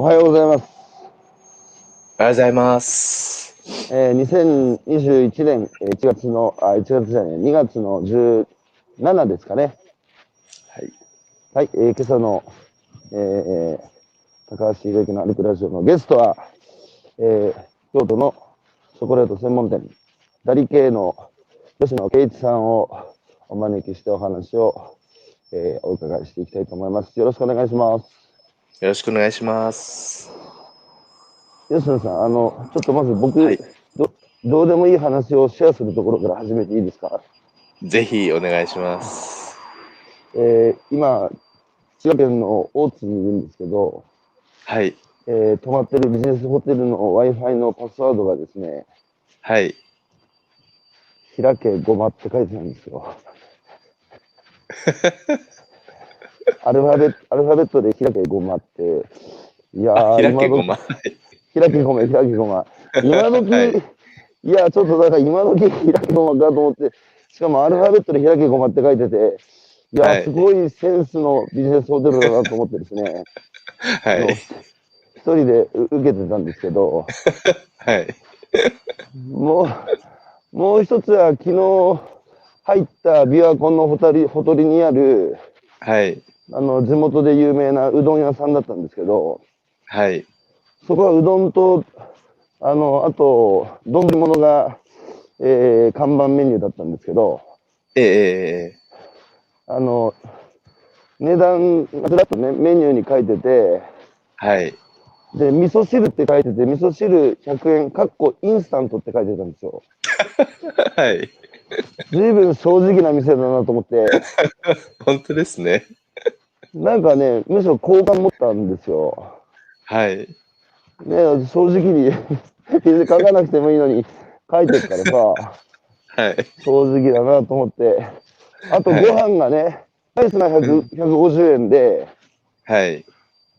おはようございます。おはようございます。えー、2021年えー1月の、あ、1月じゃない、2月の17ですかね。はい。はい、えー今朝の、えー高橋秀樹の歩くラジオのゲストは、えー京都のチョコレート専門店、ダリ系の吉野圭一さんをお招きしてお話を、えーお伺いしていきたいと思います。よろしくお願いします。よろしくお願いします。吉野さん、あの、ちょっとまず僕、はいどどうでもいい話をシェアするところから始めていいですか？ぜひお願いします。えー今、千葉県の大津にいるんですけど、はい。えー泊まってるビジネスホテルの Wi-Fi のパスワードがですね、はい。開けごまって書いてあるんですよ。アルファベットアルファベットで開けごまって、いやあ、ー、開けごま。開けごま、開けごま。今時、はいい、や、ちょっとだから今時開けごまかと思って、しかもアルファベットで開けごまって書いてて、いや、はいすごいセンスのビジネスホテルだなと思ってですね、はい。一人でう受けてたんですけど、はい。もう、もう一つは昨日入った琵琶湖のほたりほとりにある、はい。あの、地元で有名なうどん屋さんだったんですけど、はい。そこはうどんと、あの、あと、丼物が、えー看板メニューだったんですけど、えええあの、値段がずらっとね、メニューに書いてて、はい。で、味噌汁って書いてて、味噌汁100円、かっこインスタントって書いてたんですよ。はい。随分正直な店だなと思って、本当ですね。なんかね、むしろ好感持ったんですよ。はい。ね、正直に 書かなくてもいいのに書いてるからさ、はい。正直だなと思って。あとご飯がね、ライスが100 150円で、はい。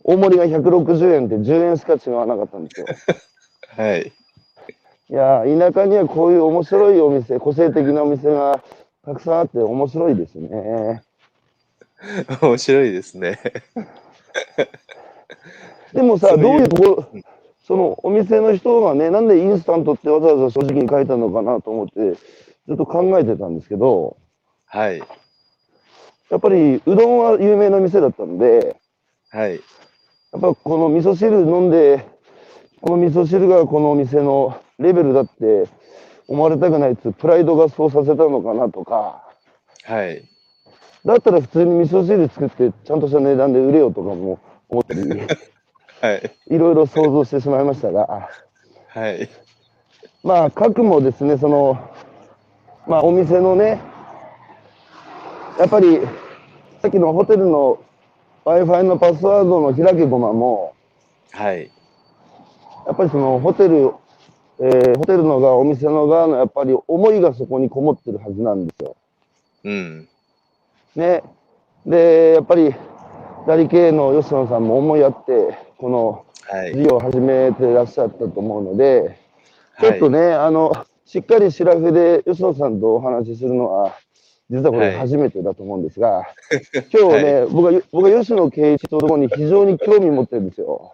大盛りが160円で10円しか違わなかったんですよ。はい。いやー、田舎にはこういう面白いお店、個性的なお店がたくさんあって面白いですね。面白いですね。でもさ、どういうところ、そのお店の人がね、なんでインスタントってわざわざ正直に書いたのかなと思って、ずっと考えてたんですけど、はい。やっぱりうどんは有名な店だったので、はい。やっぱこの味噌汁飲んで、この味噌汁がこのお店のレベルだって思われたくないっつうプライドがそうさせたのかなとか、はい。だったら普通に味噌汁作ってちゃんとした値段で売れようとかも思ったり、はい。いろいろ想像してしまいましたが、はい。まあ、核もですね、その、まあ、お店のね、やっぱり、さっきのホテルの Wi-Fi のパスワードの開けごまも、はい。やっぱりそのホテル、えーホテルの側、お店の側のやっぱり思いがそこにこもってるはずなんですよ。うん。ね。で、やっぱり、ダリ系の吉野さんも思いあって、このはい。事業を始めてらっしゃったと思うので、ちょっとね。ね、あの、しっかりシラフで吉野さんとお話しするのは、実はこれはい初めてだと思うんですが、今日ね、僕は、僕は吉野圭一とともに非常に興味持ってるんですよ。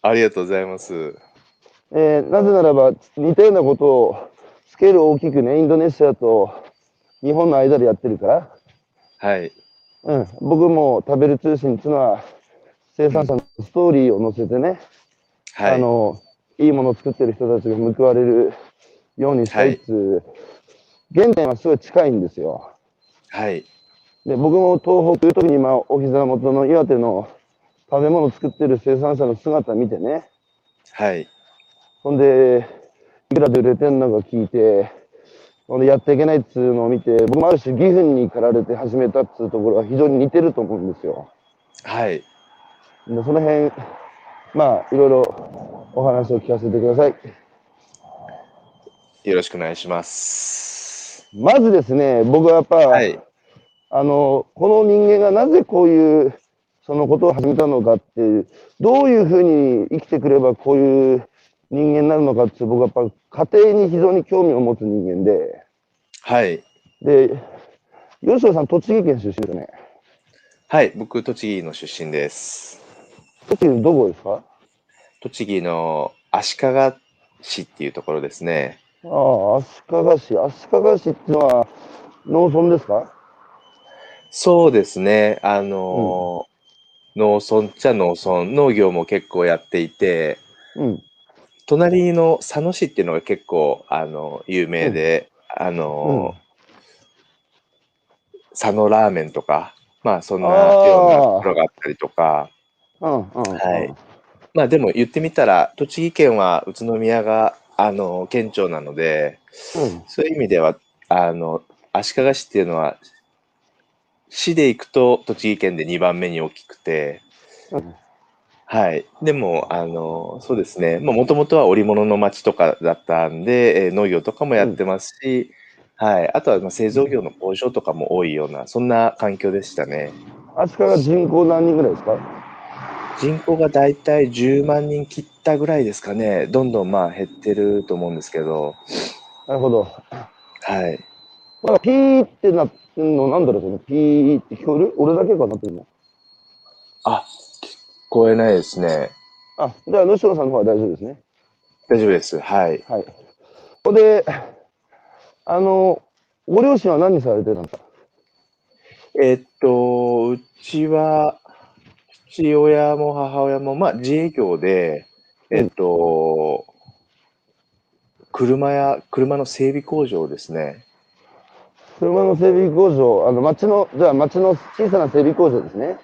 ありがとうございます。えーなぜならば、似たようなことをスケール大きくね、インドネシアと日本の間でやってるから、はい。うん、僕も食べる通信っていうのは、生産者のストーリーを載せてね、はい。あの、いいものを作ってる人たちが報われるようにしたいっつう、原点はすごい近いんですよ。はい。で、僕も東北、特に今、お膝元の岩手の食べ物を作ってる生産者の姿見てね、はい。ほんで、いくらで売れてんのか聞いて、ほんで、やっていけないっつうのを見て、僕もある種、義憤に駆られて始めたっつうところが非常に似てると思うんですよ。はい。で、その辺、まあ、いろいろお話を聞かせてください。よろしくお願いします。まずですね、僕はやっぱ、はい。あの、この人間がなぜこういう、そのことを始めたのかっていう、どういうふうに生きてくればこういう人間になるのかって僕はやっぱ家庭に非常に興味を持つ人間で、はい。で、吉野さん、栃木県出身ですよね。はい。僕、栃木の出身です。栃木のどこですか？栃木の足利市っていうところですね。ああ、足利市。足利市っていうのは農村ですか？そうですね。あの、農村っちゃ農村、農業も結構やっていて、うん。隣の佐野市っていうのが結構、あの、有名で、あの、佐野ラーメンとか、まあそんなあーいろんなところがあったりとか、うん、うん。はい。まあでも言ってみたら、栃木県は宇都宮が、あの、県庁なので、うん。そういう意味では、あの、足利市っていうのは、市で行くと栃木県で2番目に大きくて、うんはい。でも、あの、そうですね。もともとは織物の町とかだったんで、えー農業とかもやってますし、はい。あとはまあ製造業の工場とかも多いような、そんな環境でしたね。足利人口何人ぐらいですか？人口がだいたい10万人切ったぐらいですかね。どんどんまあ減ってると思うんですけど、なるほど。はい。まだピーってなってんの、なんだろう、そのピーって聞こえる？俺だけかなってるのあ、聞こえないですね。あ、じゃあ、吉野さんの方は大丈夫ですね。大丈夫です。はい。はい。ここで、あの、ご両親は何されてたんですか？えっと、うちは、父親も母親も、まあ、自営業で、えっと、車や、車の整備工場ですね。車の整備工場、あの、町の、じゃあ、町の小さな整備工場ですね。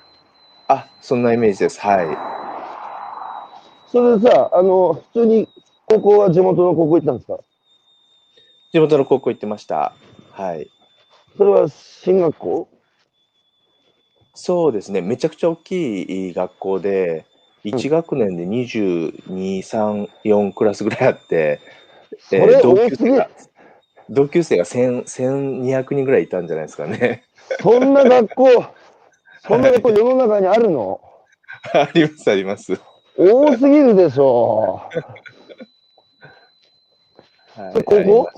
あ、そんなイメージです。はい。それでさ、あの、普通に、高校は地元の高校行ったんですか？地元の高校行ってました。はい。それは進学校？そうですね。めちゃくちゃ大きい学校で、1学年で22、3、4クラスぐらいあって、それ同級生が、同級生が1000 1200人ぐらいいたんじゃないですかね。そんな学校、そんな学校世の中にあるの？あります、あります。多すぎるでしょはいそれ高校？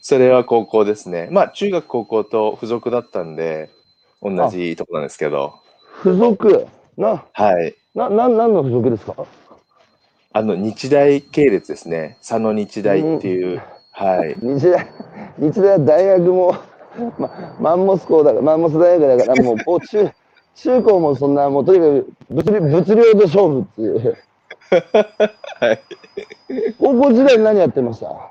それは高校ですね。まあ、中学、高校と付属だったんで、同じとこなんですけど、付属？な、はい。な、な、何の付属ですか？あの、日大系列ですね。佐野日大っていう、はい。日大、日大は大学も、ま、マンモス校だから、マンモス大学だから、もう、もう中、中高もそんな、もうとにかく物理、物量で勝負っていう。はい。高校時代に何やってました？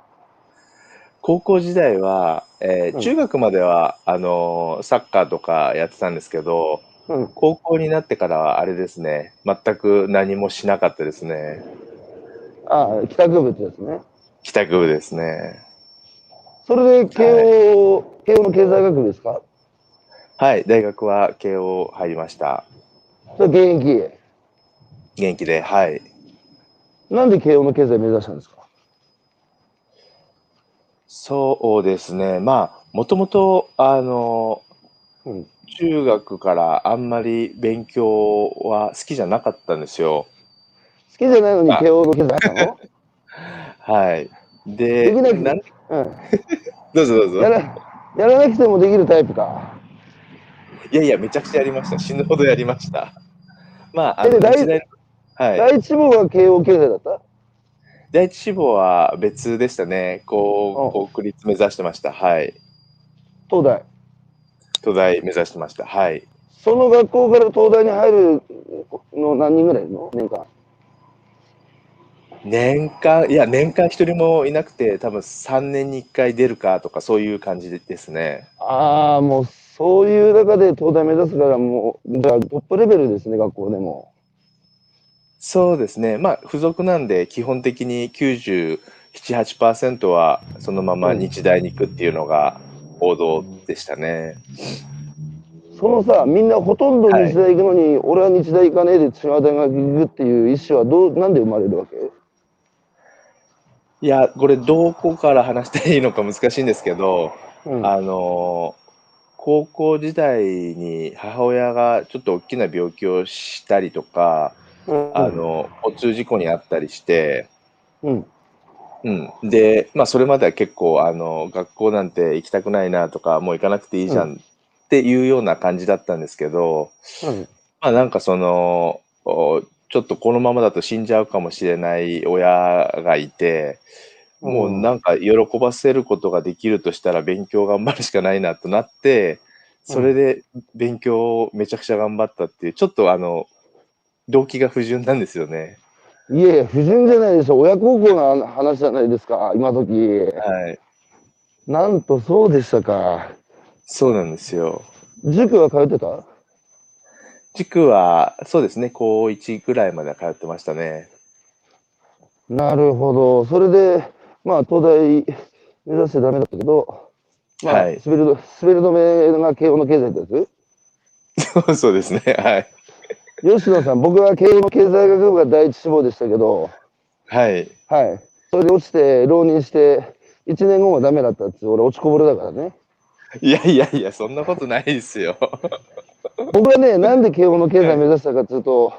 高校時代は、えーうん中学までは、あのーサッカーとかやってたんですけど、うん。高校になってからはあれですね、全く何もしなかったですね。ああ、帰宅部ってやつね。帰宅部ですね。それで慶応、慶応の経済学部ですか？はい、大学は慶応入りました。それ現役。元気で、はい。なんで慶応の経済目指したんですか？そうですね。まあ、もともと、あの、うん。中学からあんまり勉強は好きじゃなかったんですよ。好きじゃないのにあ慶応の経済入ったの？はい。で、できなどうぞどうん。やぞ。ら、やらなくてもできるタイプか。いやいや、めちゃくちゃやりました。死ぬほどやりました。まあ、あの、え大日大はい。第一志望は慶応経済だった？第一志望は別でしたね。こう、国立目指してました。はい。東大。東大目指してました。はい。その学校から東大に入るの何人ぐらいいるの？年間。年間、いや、年間一人もいなくて、多分3年に1回出るかとか、そういう感じですね。ああ、もうそういう中で東大目指すからもう、じゃあトップレベルですね、学校でも。そうですね。まあ、付属なんで、基本的に97、8%はそのまま日大に行くっていうのが王道でしたね。そのさ、みんなほとんど日大行くのに、俺は日大行かねえで違う大学行くっていう意思はどう、なんで生まれるわけ？いや、これどこから話したらいいのか難しいんですけど、うん。あの高校時代に母親がちょっと大きな病気をしたりとか、うんあの交通事故にあったりして、うん。うん、で、まあ、それまでは結構あの学校なんて行きたくないなとかもう行かなくていいじゃんっていうような感じだったんですけど、うん。まあ、なんかそのおちちょっとこのままだと死んじゃうかもしれない親がいて、もうなんか喜ばせることができるとしたら勉強頑張るしかないなとなって、それで勉強をめちゃくちゃ頑張ったっていう、ちょっとあの、動機が不純なんですよね。いえいえ、不純じゃないでしょ。親孝行の話じゃないですか、今時。はい。なんとそうでしたか。そうなんですよ。塾は通ってた？塾は、そうですね、高1ぐらいまで通ってましたね。なるほど。それで、まあ、東大目指してダメだったけど、まあ、はい滑り止めが慶応の経済ってやつそうそうですね、はい。吉野さん、僕は慶応の経済学部が第一志望でしたけど、はい。はい。それで落ちて、浪人して、1年後もダメだったっつう、俺落ちこぼれだからね。いやいやいや、そんなことないですよ。僕はね、なんで慶応の経済目指したかっていうと、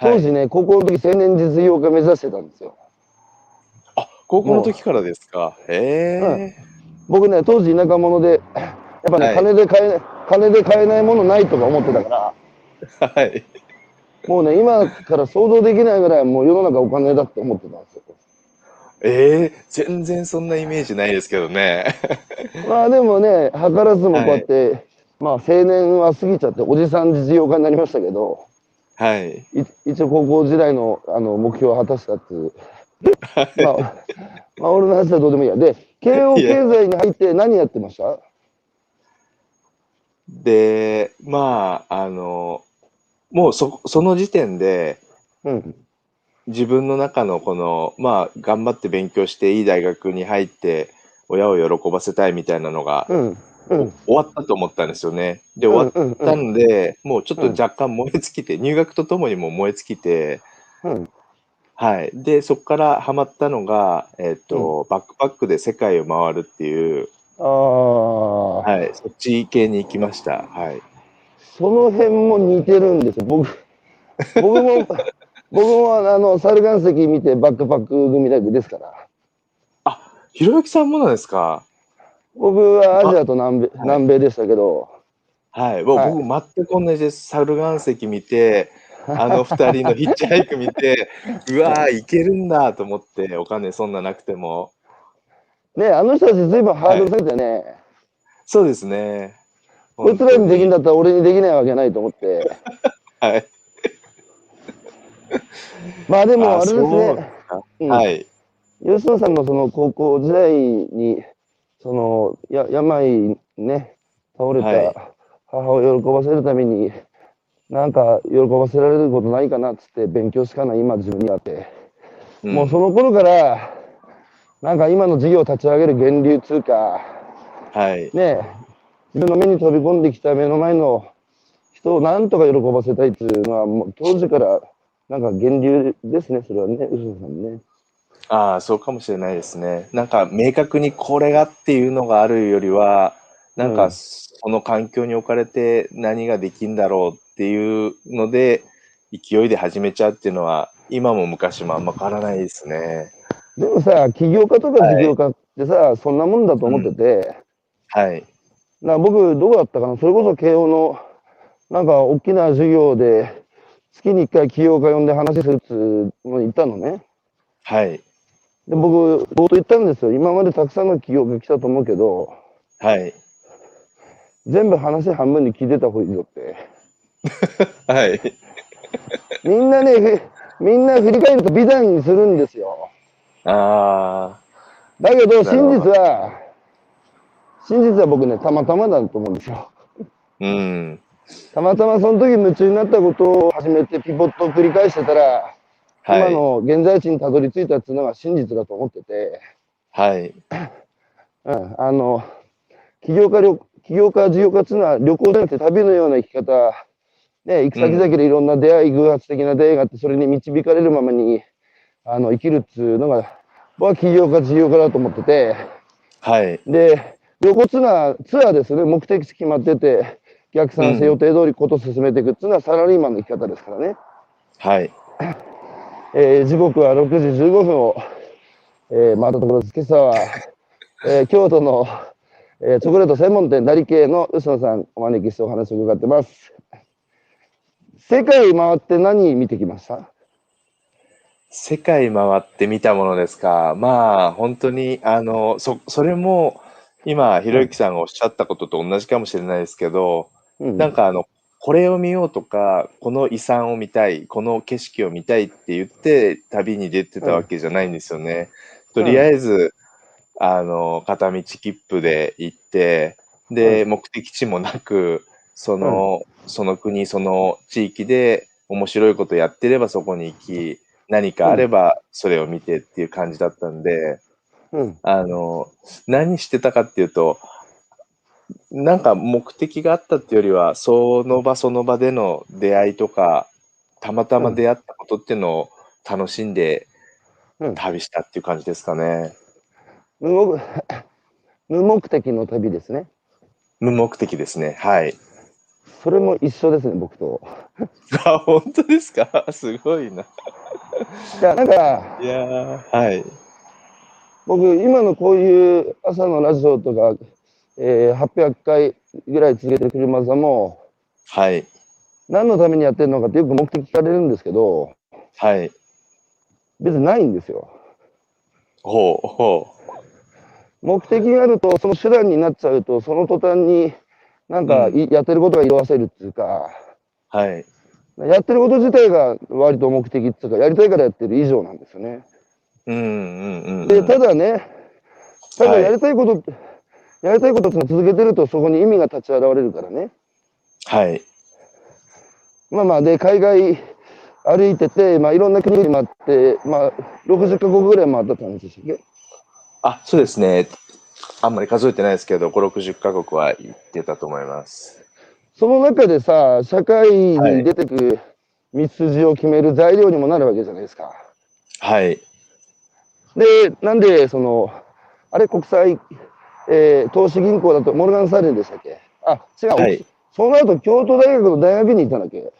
当時ね、高校の時青年実業家目指してたんですよ。あ、高校の時からですか。へえ。僕ね、当時田舎者で、やっぱね、はい金で買えない、金で買えないものないとか思ってたから、はい。もうね、今から想像できないぐらいもう世の中お金だって思ってたんですよ。ええ全然そんなイメージないですけどね。まあでもね、図らずもこうやって、まあ青年は過ぎちゃって、おじさん実業家になりましたけど、はい。い一応高校時代のあの目標を果たしたっていう。まあ、まあ、俺の話はどうでもいいや。で、慶応経済に入って何やってました？で、まあ、あの、もうそ、その時点で、うん。自分の中のこの、まあ、頑張って勉強していい大学に入って、親を喜ばせたいみたいなのが、うん。うん。終わったと思ったんですよね。で、終わったんで、もうちょっと若干燃え尽きて、入学とともにもう燃え尽きて、うん。はい。で、そこからハマったのが、えっ、と、バックパックで世界を回るっていう、ああ、はい。そっち系に行きました。はい。その辺も似てるんですよ。僕、僕も、僕もあの、猿岩石見てバックパック組ですから。ひろゆきさんもなんですか？僕はアジアと南米はい南米でしたけど、はい。もうはい僕全く同じです。猿岩石見て、あの二人のヒッチハイク見て、うわー、いけるんだと思って、お金そんななくても。ね、あの人たちずいぶんハードル下げてね、そうですね。こいつらにできんだ。だったら俺にできないわけないと思って。はい。まあでもあれですね、うんはい。吉野さんのその高校時代に、そのや病ね、倒れはいた母を喜ばせるために、なんか喜ばせられることないかなっつって勉強しかない今自分にあって、んもうその頃から、なんか今の事業を立ち上げる源流通貨、はい。ね、自分の目に飛び込んできた目の前の人をなんとか喜ばせたいっていうのは、もう当時からなんか源流ですね、それはね、吉野さんね。ああ、そうかもしれないですね。なんか明確にこれがっていうのがあるよりは、なんかうんその環境に置かれて何ができんだろうっていうので、勢いで始めちゃうっていうのは、今も昔もあんま変わらないですね。でもさ、起業家とか事業家ってさ、そんなもんだと思ってて、はい。な僕、どこだったかな、それこそ慶応の、なんか大きな授業で、月に1回起業家呼んで話するっつうのに行ったのね。はい。で、僕、冒頭言ったんですよ。今までたくさんの起業家来たと思うけど、はい。全部話半分に聞いてた方がいいぞって。はい。みんなね、ふみんな振り返ると美談にするんですよ。あだけど、真実は、真実は僕ね、たまたまだと思うんですよ。あ、うん。たまたまその時夢中になったことを始めてピボットを繰り返してたら、今はい。の現在地にたどり着いたっていうのが真実だと思ってて、はい。うん、あの、起業家旅、起業家、事業家っていうのは旅行じゃなくて旅のような生き方、ね、行く先々でいろんな出会い、偶発的な出会いがあって、それに導かれるままに、あの、生きるっていうのが、僕は起業家、事業家だと思ってて、はい。で、旅行っていうのはツアーですよね、目的地決まってて、逆算して予定通りことを進めていくっていうのはサラリーマンの生き方ですからね。はい。えー時刻は6時15分を、えー回ったところです。今朝は、えー京都の、えーチョコレート専門店、ダリ系の吉野さんお招きしてお話を伺ってます。世界回って何見てきました？世界回って見たものですか？まあ、本当に、あの、そ、それも、今、ひろゆきさんがおっしゃったことと同じかもしれないですけど、うんなんかあの、これを見ようとか、この遺産を見たい、この景色を見たいって言って、旅に出てたわけじゃないんですよね。とりあえず、あの、片道切符で行って、で、う目的地もなく、その、その国、その地域で面白いことやってればそこに行き、何かあればそれを見てっていう感じだったんで、うん。あの、何してたかっていうと、なんか目的があったっていうよりは、その場その場での出会いとか、たまたま出会ったことっていうのを楽しんでうん旅したっていう感じですかね。無目 無目的の旅ですね。無目的ですね。はい。それも一緒ですね、僕と。あ、本当ですか？すごいな。いや、なんか、いやー、はい。僕、今のこういう朝のラジオとか、えー800回ぐらい続けてる車座も、はい。何のためにやってるのかってよく目的聞かれるんですけど、はい。別にないんですよ。ほう、ほ目的があると、その手段になっちゃうと、その途端に、なんか、いやってることが色あせるっていうか、う。はい。やってること自体が割と目的っていうか、やりたいからやってる以上なんですよね。うん、うん、うん。で、ただね、ただはいやりたいこと、やりたいことを続けてると、そこに意味が立ち現れるからね。はい。まあまあ、で、海外歩いてて、まあいろんな国に回って、まあ60カ国ぐらい回ったって話でしたっけ？あ、そうですね。あんまり数えてないですけど、5、60カ国は行ってたと思います。その中でさ、社会に出てくる道筋を決める材料にもなるわけじゃないですか。はい。で、なんで、その、あれ、国際、えー投資銀行だと、モルガン・サレンでしたっけ？あ、違う、はいその後、京都大学の大学に行ったんだっけ？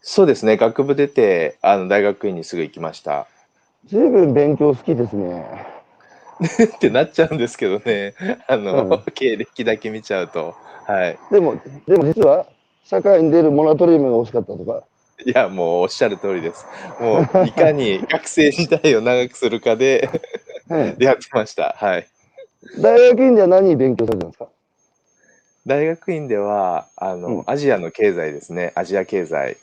そうですね。学部出て、あの、大学院にすぐ行きました。随分勉強好きですね。ってなっちゃうんですけどね。あの、うん経歴だけ見ちゃうと。はい。でも、でも実は、社会に出るモラトリウムが欲しかったとか？いや、もうおっしゃる通りです。もう、いかに学生時代を長くするかで はいやってました。はい。大学院では何勉強されたんですか？大学院では、あの、うんアジアの経済ですね。アジア経済。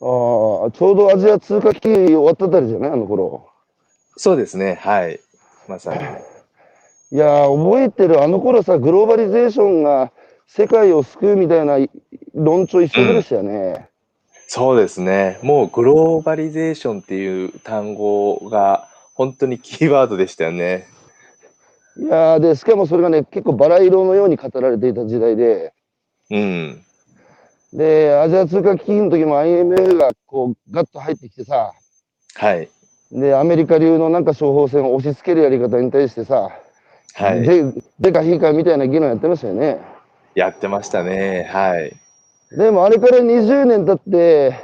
ああ、ちょうどアジア通貨危機終わったあたりじゃない？あの頃。そうですね。はい。まさに。いやー、覚えてる。あの頃さ、グローバリゼーションが世界を救うみたいな論調一緒でしたよね。そうですね。もうグローバリゼーションっていう単語が本当にキーワードでしたよね。いやー、で、しかもそれがね、結構バラ色のように語られていた時代で、うん。で、アジア通貨危機の時も IMF がこう、ガッと入ってきてさ、はい。で、アメリカ流のなんか処方箋を押し付けるやり方に対してさ、はい。で、でか非かみたいな議論やってましたよね。やってましたね。はい。でもあれから20年経って、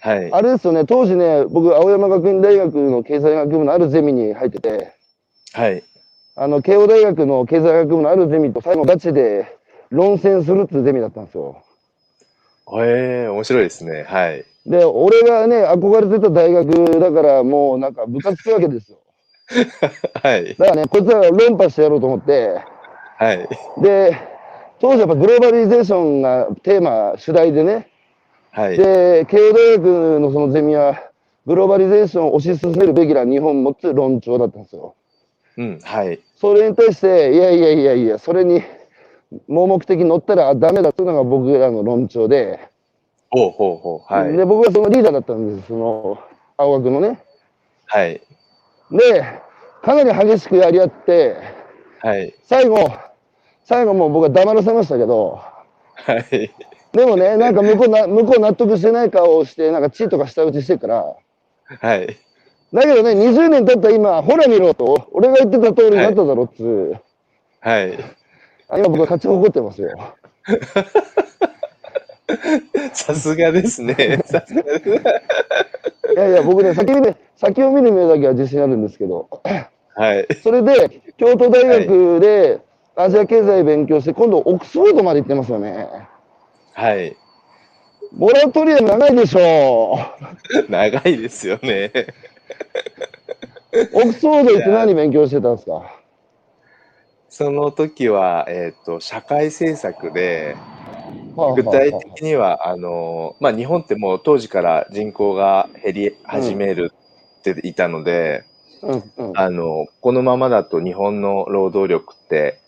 はい。あれですよね、当時ね、僕、青山学院大学の経済学部のあるゼミに入ってて、はい。あの、慶応大学の経済学部のあるゼミと最後ガチで論戦するっていうゼミだったんですよ。ええ面白いですね。はい。で、俺がね、憧れてた大学だから、もうなんか部活つくわけですよ。はい。だからね、こいつら論破してやろうと思って、はい。で、当時やっぱグローバリゼーションがテーマ、主題でね、はい。で、慶応大学のそのゼミは、グローバリゼーションを推し進めるべきな日本持つ論調だったんですよ。うん。はい。それに対して、いやいやいやいや、それに盲目的に乗ったらダメだっていうのが僕らの論調で、ほうほうほう。はい。で、僕はそのリーダーだったんです、その、青学のね。はい。で、かなり激しくやり合って、はい。最後、最後もう僕は黙らせましたけど、はい。でもね、なんか向こうな、向こう納得してない顔をして、なんかチーとか舌打ちしてるから、はい。だけどね、20年経った今、ほら見ろと、俺が言ってた通りになっただろっつう、はい。あ今僕は勝ち誇ってますよ。さすがですね。さすがです。いやいや、僕ね、先見て、先を見る目だけは自信あるんですけど、はい。それで、京都大学でアジア経済勉強して、今度オックスフォードまで行ってますよね。はい。モラトリアム長いでしょ 長いですよね。オックスフォード行って何勉強してたんですか？その時は、えっ、と、社会政策で、具体的には、あの、まあ、日本ってもう当時から人口が減り始めるっていたので、うんうん。あの、このままだと日本の労働力って、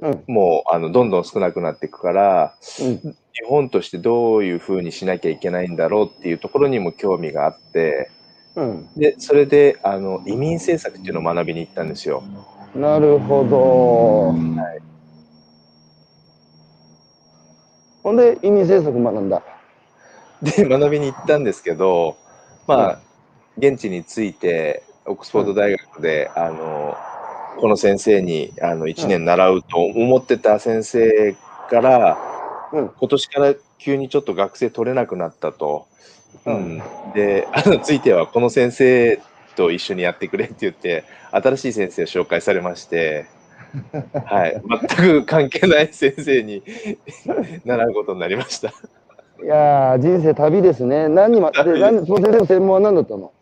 うん。もう、あの、どんどん少なくなっていくから、うん。日本としてどういうふうにしなきゃいけないんだろうっていうところにも興味があって、うんで、それで、あの、移民政策っていうのを学びに行ったんですよ。なるほど。ほんで移民政策学んだ？で、学びに行ったんですけど、まあ、現地に着いて、オックスフォード大学で、あの、この先生に、あの、1年習うと思ってた先生から、うん今年から急にちょっと学生取れなくなったと。ううんん、で、あの、ついてはこの先生と一緒にやってくれって言って、新しい先生を紹介されまして、はい、全く関係ない先生に 習うことになりました。いやー人生旅ですね。何まで何その先生の専門は何だったの？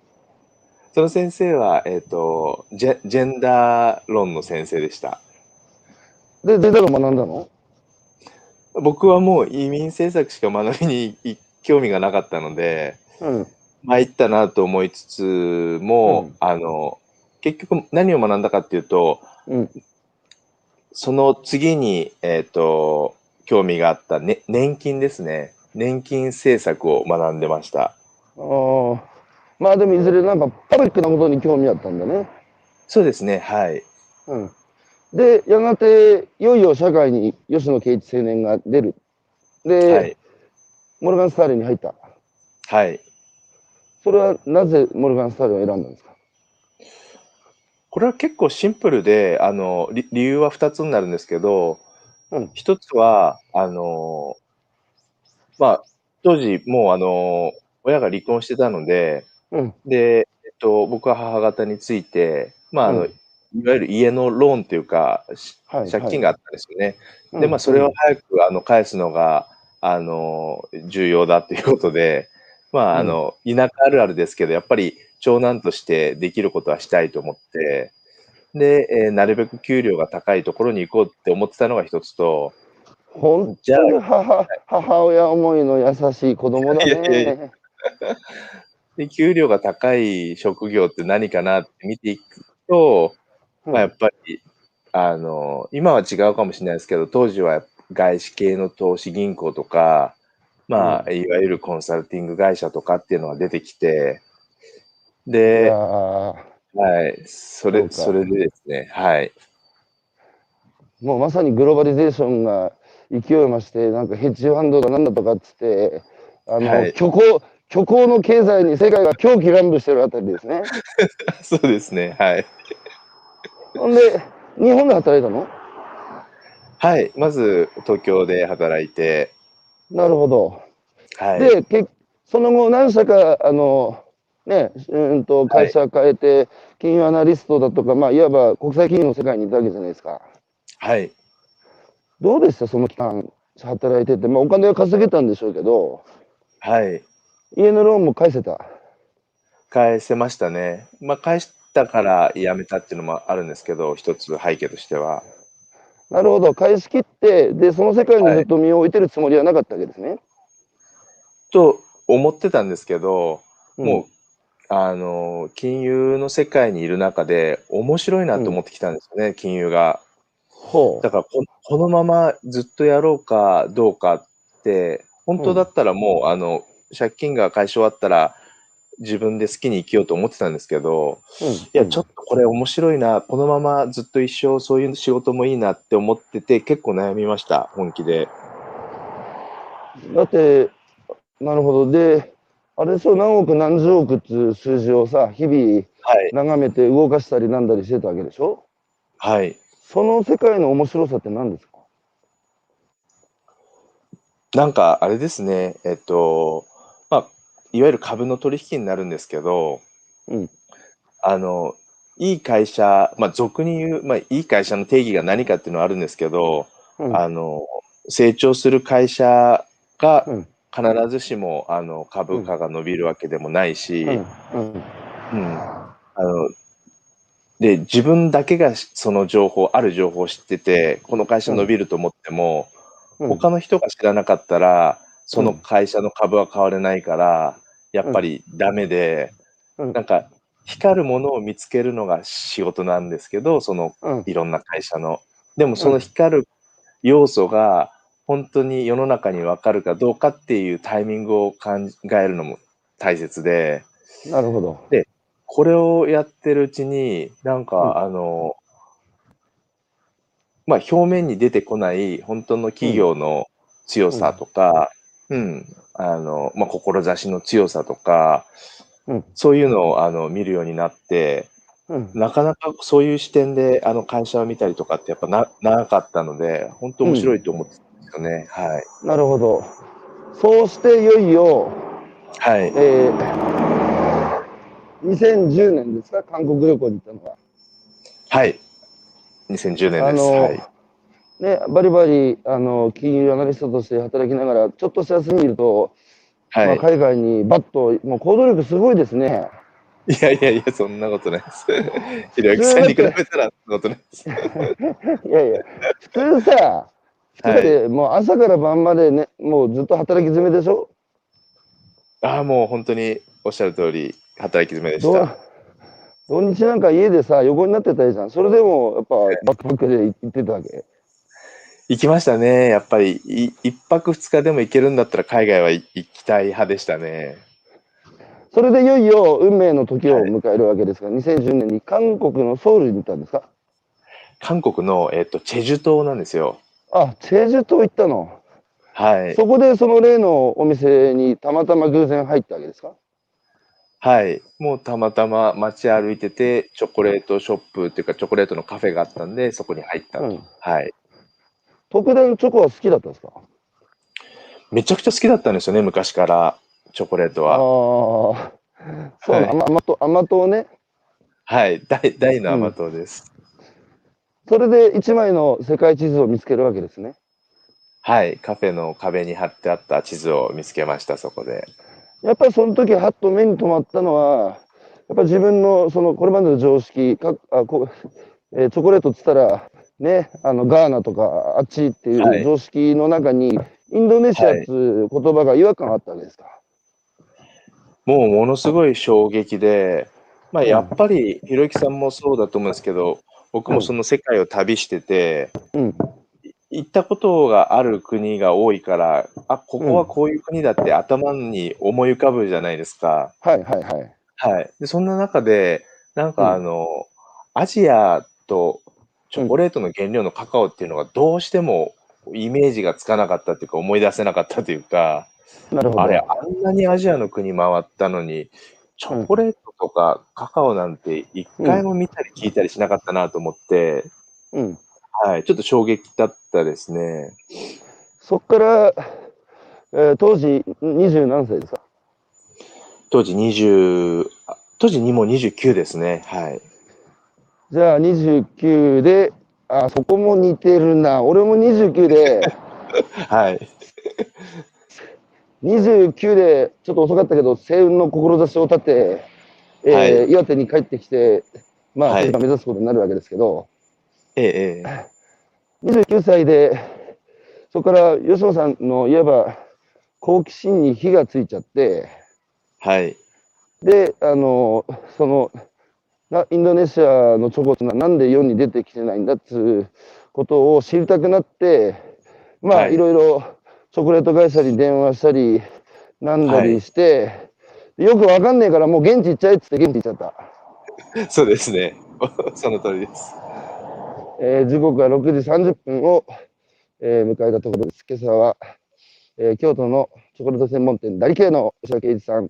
その先生は、えっ、とジェ、ジェンダー論の先生でした。でデータが学んだの？僕はもう移民政策しか学びにい興味がなかったので、うん参ったなと思いつつも、うんあの、結局何を学んだかっていうと、うんその次に、えっ、と、興味があった、ね、年金ですね。年金政策を学んでました。あーまあでもいずれなんかパブリックなことに興味あったんだね。そうですね、はい。うん。でやがていよいよ社会に吉野圭一青年が出る。で、はい。モルガンスターレンに入った。はい。それはなぜモルガンスターレンを選んだんですか？これは結構シンプルで、あの、理理由は2つになるんですけど、うん一つは、あの、まあ、当時もうあの、親が離婚してたので、うんで、えっと、僕は母方について、まあ、あの、うんいわゆる家のローンというか、借金があったんですよね。はいで、まあ、それを早く、あの、返すのが、あの、重要だということで、まあ、あの、田舎あるあるですけど、やっぱり長男としてできることはしたいと思って、で、えーなるべく給料が高いところに行こうって思ってたのが一つと、本じゃ当に母母親思いの優しい子供だね。で給料が高い職業って何かなって見ていくと、まあ、やっぱり、あの、今は違うかもしれないですけど、当時は外資系の投資銀行とか、まあ、いわゆるコンサルティング会社とかっていうのが出てきて、で、ーはい、それ、そそれでですね、はい。もうまさにグローバリゼーションが勢いを増してなんかヘッジファンドだなんだとかっつってあの、はい虚構虚構の経済に世界が狂気乱舞してるあたりですね。そうですね、はい。ほんで日本で働いたの？はい、まず東京で働いて、なるほど。はい。でけその後何社かあのねうんと会社変えて、金融アナリストだとかまあいわば国際金融の世界にいたわけじゃないですか。はい。どうでした？その期間働いてて、まあ、お金は稼げたんでしょうけどはい。家のローンも返せた？返せましたね。まあ、返したから辞めたっていうのもあるんですけど、一つ背景としては。なるほど返し切ってでその世界にずっと身を置いてるつもりはなかったわけですね。と思ってたんですけど、うんもう、あの、金融の世界にいる中で面白いなと思ってきたんですよね、金融が。だからこ、このままずっとやろうかどうかって、本当だったらもう、あの、借金が返し終わったら、自分で好きに生きようと思ってたんですけど、うんいや、ちょっとこれ面白いな、このままずっと一生そういう仕事もいいなって思ってて、結構悩みました、本気で。だってなるほどであれでしょ何億何十億っていう数字をさ日々はい。眺めて動かしたりなんだりしてたわけでしょ？はい。その世界の面白さって何ですか？なんか、あれですね、えっと、まあ、いわゆる株の取引になるんですけど、うん。あの、いい会社、まあ、俗に言う、まあ、いい会社の定義が何かっていうのはあるんですけど、うん。あの、成長する会社が、うん。必ずしもあの株価が伸びるわけでもないし、うん。あので自分だけがその情報ある情報を知っててこの会社伸びると思っても、うん。他の人が知らなかったらその会社の株は買われないから、やっぱりダメで、うんなんか光るものを見つけるのが仕事なんですけどそのうん。いろんな会社の。でもその光る要素が本当に世の中に分かるかどうかっていうタイミングを考えるのも大切で。なるほど。これをやってるうちに、なんか、うんあの、まあ、表面に出てこない本当の企業の強さとか、うん、あの、まあ、志の強さとか、うんそういうのをあの見るようになって、うん。なかなかそういう視点であの会社を見たりとかってやっぱななかったので、本当面白いと思ってたんですよね。はい。なるほど。そうしていよいよ、はい。えー、2010年ですか、韓国旅行に行ったのは。はい。2010年です。はい。ね、バリバリあの金融アナリストとして働きながら、ちょっとした休みにいると、まあ、はい。海外にバッと、もう行動力すごいですね。いやいやいや、そんなことないです。ひろゆきさんに比べたら、そんなことないです。いやいや、普通さ、普通でもう朝から晩までね、もうずっと働き詰めでしょ？ああ、もう本当におっしゃる通り、働き詰めでした。土日なんか家でさ、横になってたじゃん。それでも、やっぱバックパックで行ってたわけ。行きましたね。やっぱり、い一泊二日でも行けるんだったら海外は行行きたい派でしたね。それでいよいよ運命の時を迎えるわけですが、2010年に韓国のソウルに行ったんですか？韓国の、えっと、チェジュ島なんですよ。あ、チェジュ島行ったの？はい。そこでその例のお店にたまたま偶然入ったわけですか？はい。もうたまたま街歩いてて、チョコレートショップっていうか、チョコレートのカフェがあったんで、そこに入ったと。うん。はい。特段チョコは好きだったんですか？めちゃくちゃ好きだったんですよね、昔から、チョコレートああは。ー、そう、はい甘甘党甘党ね？はい。大大の甘党です。それで一枚の世界地図を見つけるわけですね。はい。カフェの壁に貼ってあった地図を見つけました、そこで。やっぱりその時はっと目に留まったのは、やっぱり自分のそのこれまでの常識、かあこえーチョコレートっつったら、ね、あのガーナとかあっちってはいいう常識の中に、インドネシアっていう言葉が違和感あったわけですか？もうものすごい衝撃で、まあ、うんやっぱりひろゆきさんもそうだと思うんですけど、僕もその世界を旅してて、うん。行ったことがある国が多いから、あ、ここはこういう国だって頭に思い浮かぶじゃないですか。はいはいはい。はい。で、そんな中で、なんうんかあの、アジアとチョコレートの原料のカカオっていうのがどうしてもイメージがつかなかったっていうか思い出せなかったというか、なるほど。あれ、あんなにアジアの国回ったのに、チョコレートとかカカオなんて一回も見たり聞いたりしなかったなと思って、うん。はい、ちょっと衝撃だったですね。そっから、えー当時二十何歳ですか？当時20、あ当時にもう29ですね。はい。じゃあ29で、あ、そこも似てるな。俺も29で、はい。29でちょっと遅かったけど、星雲の志を立て、えーはい岩手に帰ってきて、まあ、はい目指すことになるわけですけど、ええ、ええ。29歳で、そこから吉野さんのいわば好奇心に火がついちゃって、はい。で、あの、その、なインドネシアのチョコってなんで世に出てきてないんだっつうことを知りたくなって、まあ、はいいろいろチョコレート会社に電話したり、なんだりして、よくわかんねえからもう現地行っちゃえっつって現地行っちゃった。そうですね。その通りです。えー時刻は6時30分を、えー迎えたところです。今朝は、えー京都のチョコレート専門店ダリケーの吉田圭一さん、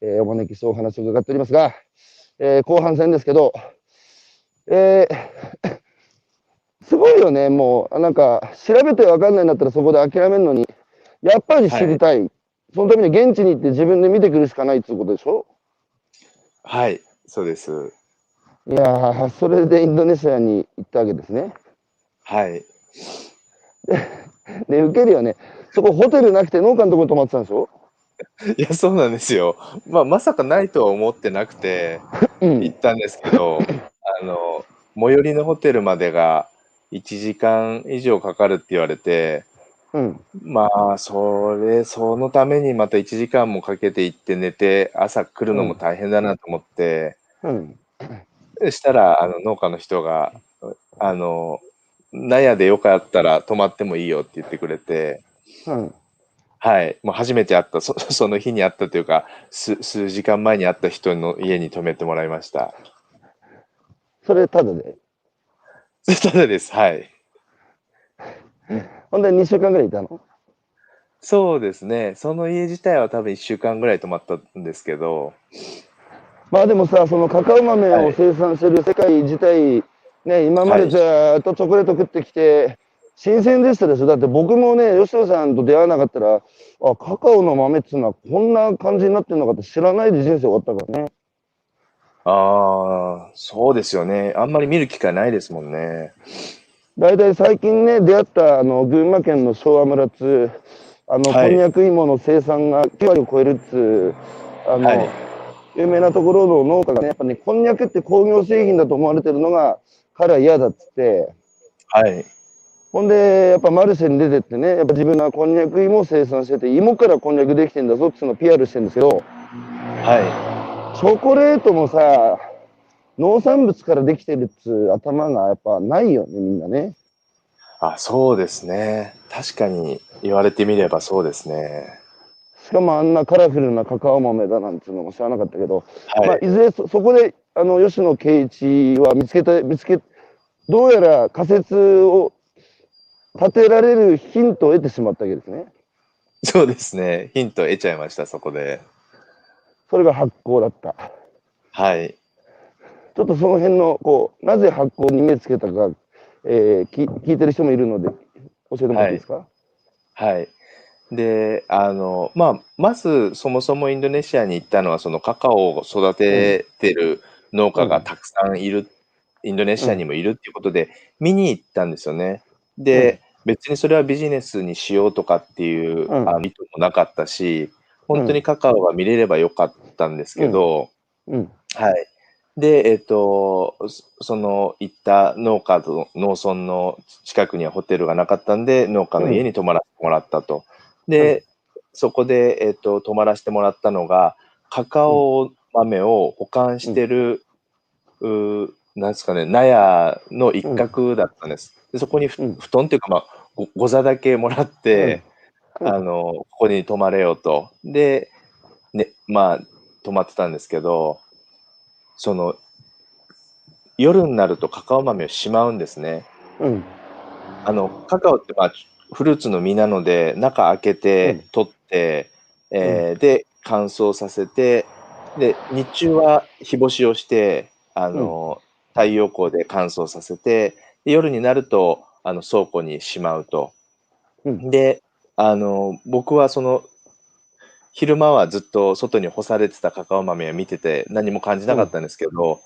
えーお招きしてお話を伺っておりますが、えー後半戦ですけど、えーすごいよね、もう、なんか、調べてわかんないんだったらそこで諦めるのに、やっぱり知りたい。そのために現地に行って自分で見てくるしかないっていうことでしょ？はい。そうです。いやー、それでインドネシアに行ったわけですね。はい。で、受けるよね。そこホテルなくて農家のところに泊まってたんでしょ？いや、そうなんですよ。まあ、まさかないとは思ってなくてうん行ったんですけど、あの、最寄りのホテルまでが1時間以上かかるって言われて、うん。まあ、それ、そのためにまた1時間もかけて行って寝て、朝来るのも大変だなと思って、うん。そしたら、あの、農家の人が、あの、納屋でよかったら泊まってもいいよって言ってくれて、うん。はい、もう初めて会った、そ その日に会ったというか、数数時間前に会った人の家に泊めてもらいました。それただで？ただです、はい。ほんで2週間ぐらいいたの？そうですね、その家自体は多分1週間ぐらい泊まったんですけど、まあでもさ、そのカカオ豆を生産してる世界自体、ね、今までずーっとチョコレート食ってきて、新鮮でしたでしょ。だって僕もね、吉野さんと出会わなかったら、あ、カカオの豆っていうのはこんな感じになってるのかって知らないで人生終わったからね。ああ、そうですよね、あんまり見る機会ないですもんね。大体最近ね、出会ったあの群馬県の昭和村っつう、あの、はいこんにゃく芋の生産が9割を超えるっつう、あの、はい有名なところの農家がね、やっぱね、こんにゃくって工業製品だと思われてるのが、彼は嫌だっつって、はい、ほんで、やっぱマルシェに出てってね、やっぱ自分はこんにゃく芋を生産してて、芋からこんにゃくできてんだぞっつうのを PR してるんですけど、はチョコレートもさ、農産物からできてるっつう頭がやっぱないよね、みんなね。い、あ、そうですね、確かに言われてみればそうですね。しかもあんなカラフルなカカオ豆だなんていうのも知らなかったけど、まあ、はい、いずれそそこであの吉野圭一は見つけた見つけどうやら仮説を立てられるヒントを得てしまったわけですね。そうですね、ヒント得ちゃいました、そこで。それが発酵だった。はい、ちょっとその辺のこうなぜ発酵に目つけたか、えー、き聞いてる人もいるので教えてもらっていいですか？はい。で、あの、まあ、まずそもそもインドネシアに行ったのは、そのカカオを育ててる農家がたくさんいる、インドネシアにもいるっていうことで、見に行ったんですよね。で、別にそれはビジネスにしようとかっていう、うん。あ意図もなかったし、本当にカカオが見れればよかったんですけど、うん。はい。で、えっ、と、そその行った農家と農村の近くにはホテルがなかったんで、農家の家に泊まらせてもらったと。で、そこで、えっ、と、泊まらせてもらったのが、カカオ豆を保管してる、うーなんですかね、納屋の一角だったんです。でそこに布団っていうか、まあ、ごご座だけもらって、うん。あの、ここに泊まれようと。で、ね、まあ、泊まってたんですけど、その、夜になるとカカオ豆をしまうんですね。うん。あの、カカオって、まあ、フルーツの実なので、中開けうん。て、取って、えーで、乾燥させて、で、日中は日干しをして、あの、太陽光で乾燥させて、で夜になると、あの、倉庫にしまうと。うん。で、あの、僕はその、昼間はずっと外に干されてたカカオ豆を見てて何も感じなかったんですけど、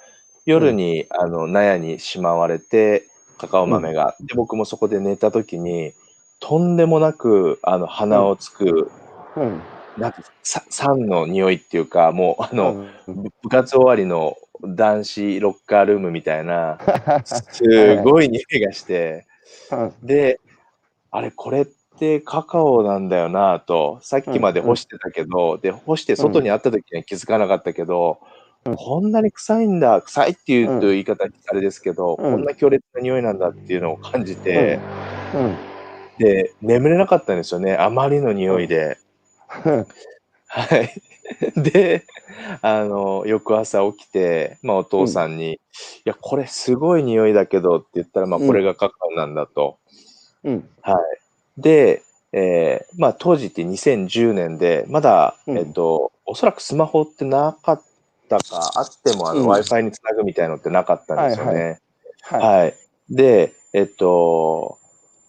夜にあの納屋にしまわれてカカオ豆が、で僕もそこで寝た時にとんでもなくあの鼻をつく、うん。なんかさ酸の匂いっていうかもうあの、部活終わりの男子ロッカールームみたいな すごい匂いがして。うんで、あれ、これってカカオなんだよなと、さっきまで干してたけど、で、干して外にあった時には気づかなかったけど、うん。こんなに臭いんだ、臭いっていうと言い方あれですけど、うん。こんな強烈な匂いなんだっていうのを感じて、うん。で、眠れなかったんですよね、あまりの匂いで。うん。はい。で、あの、翌朝起きて、まあ、お父さんに、いや、これすごい匂いだけどって言ったら、まあ、うん。これがカカオなんだと。うん。で、えーまあ、当時って2010年で、まだ、うん。えっと、おそらくスマホってなかったか、あってもあの、うん。Wi-Fi につなぐみたいのってなかったんですよね。ははい。で、えっと、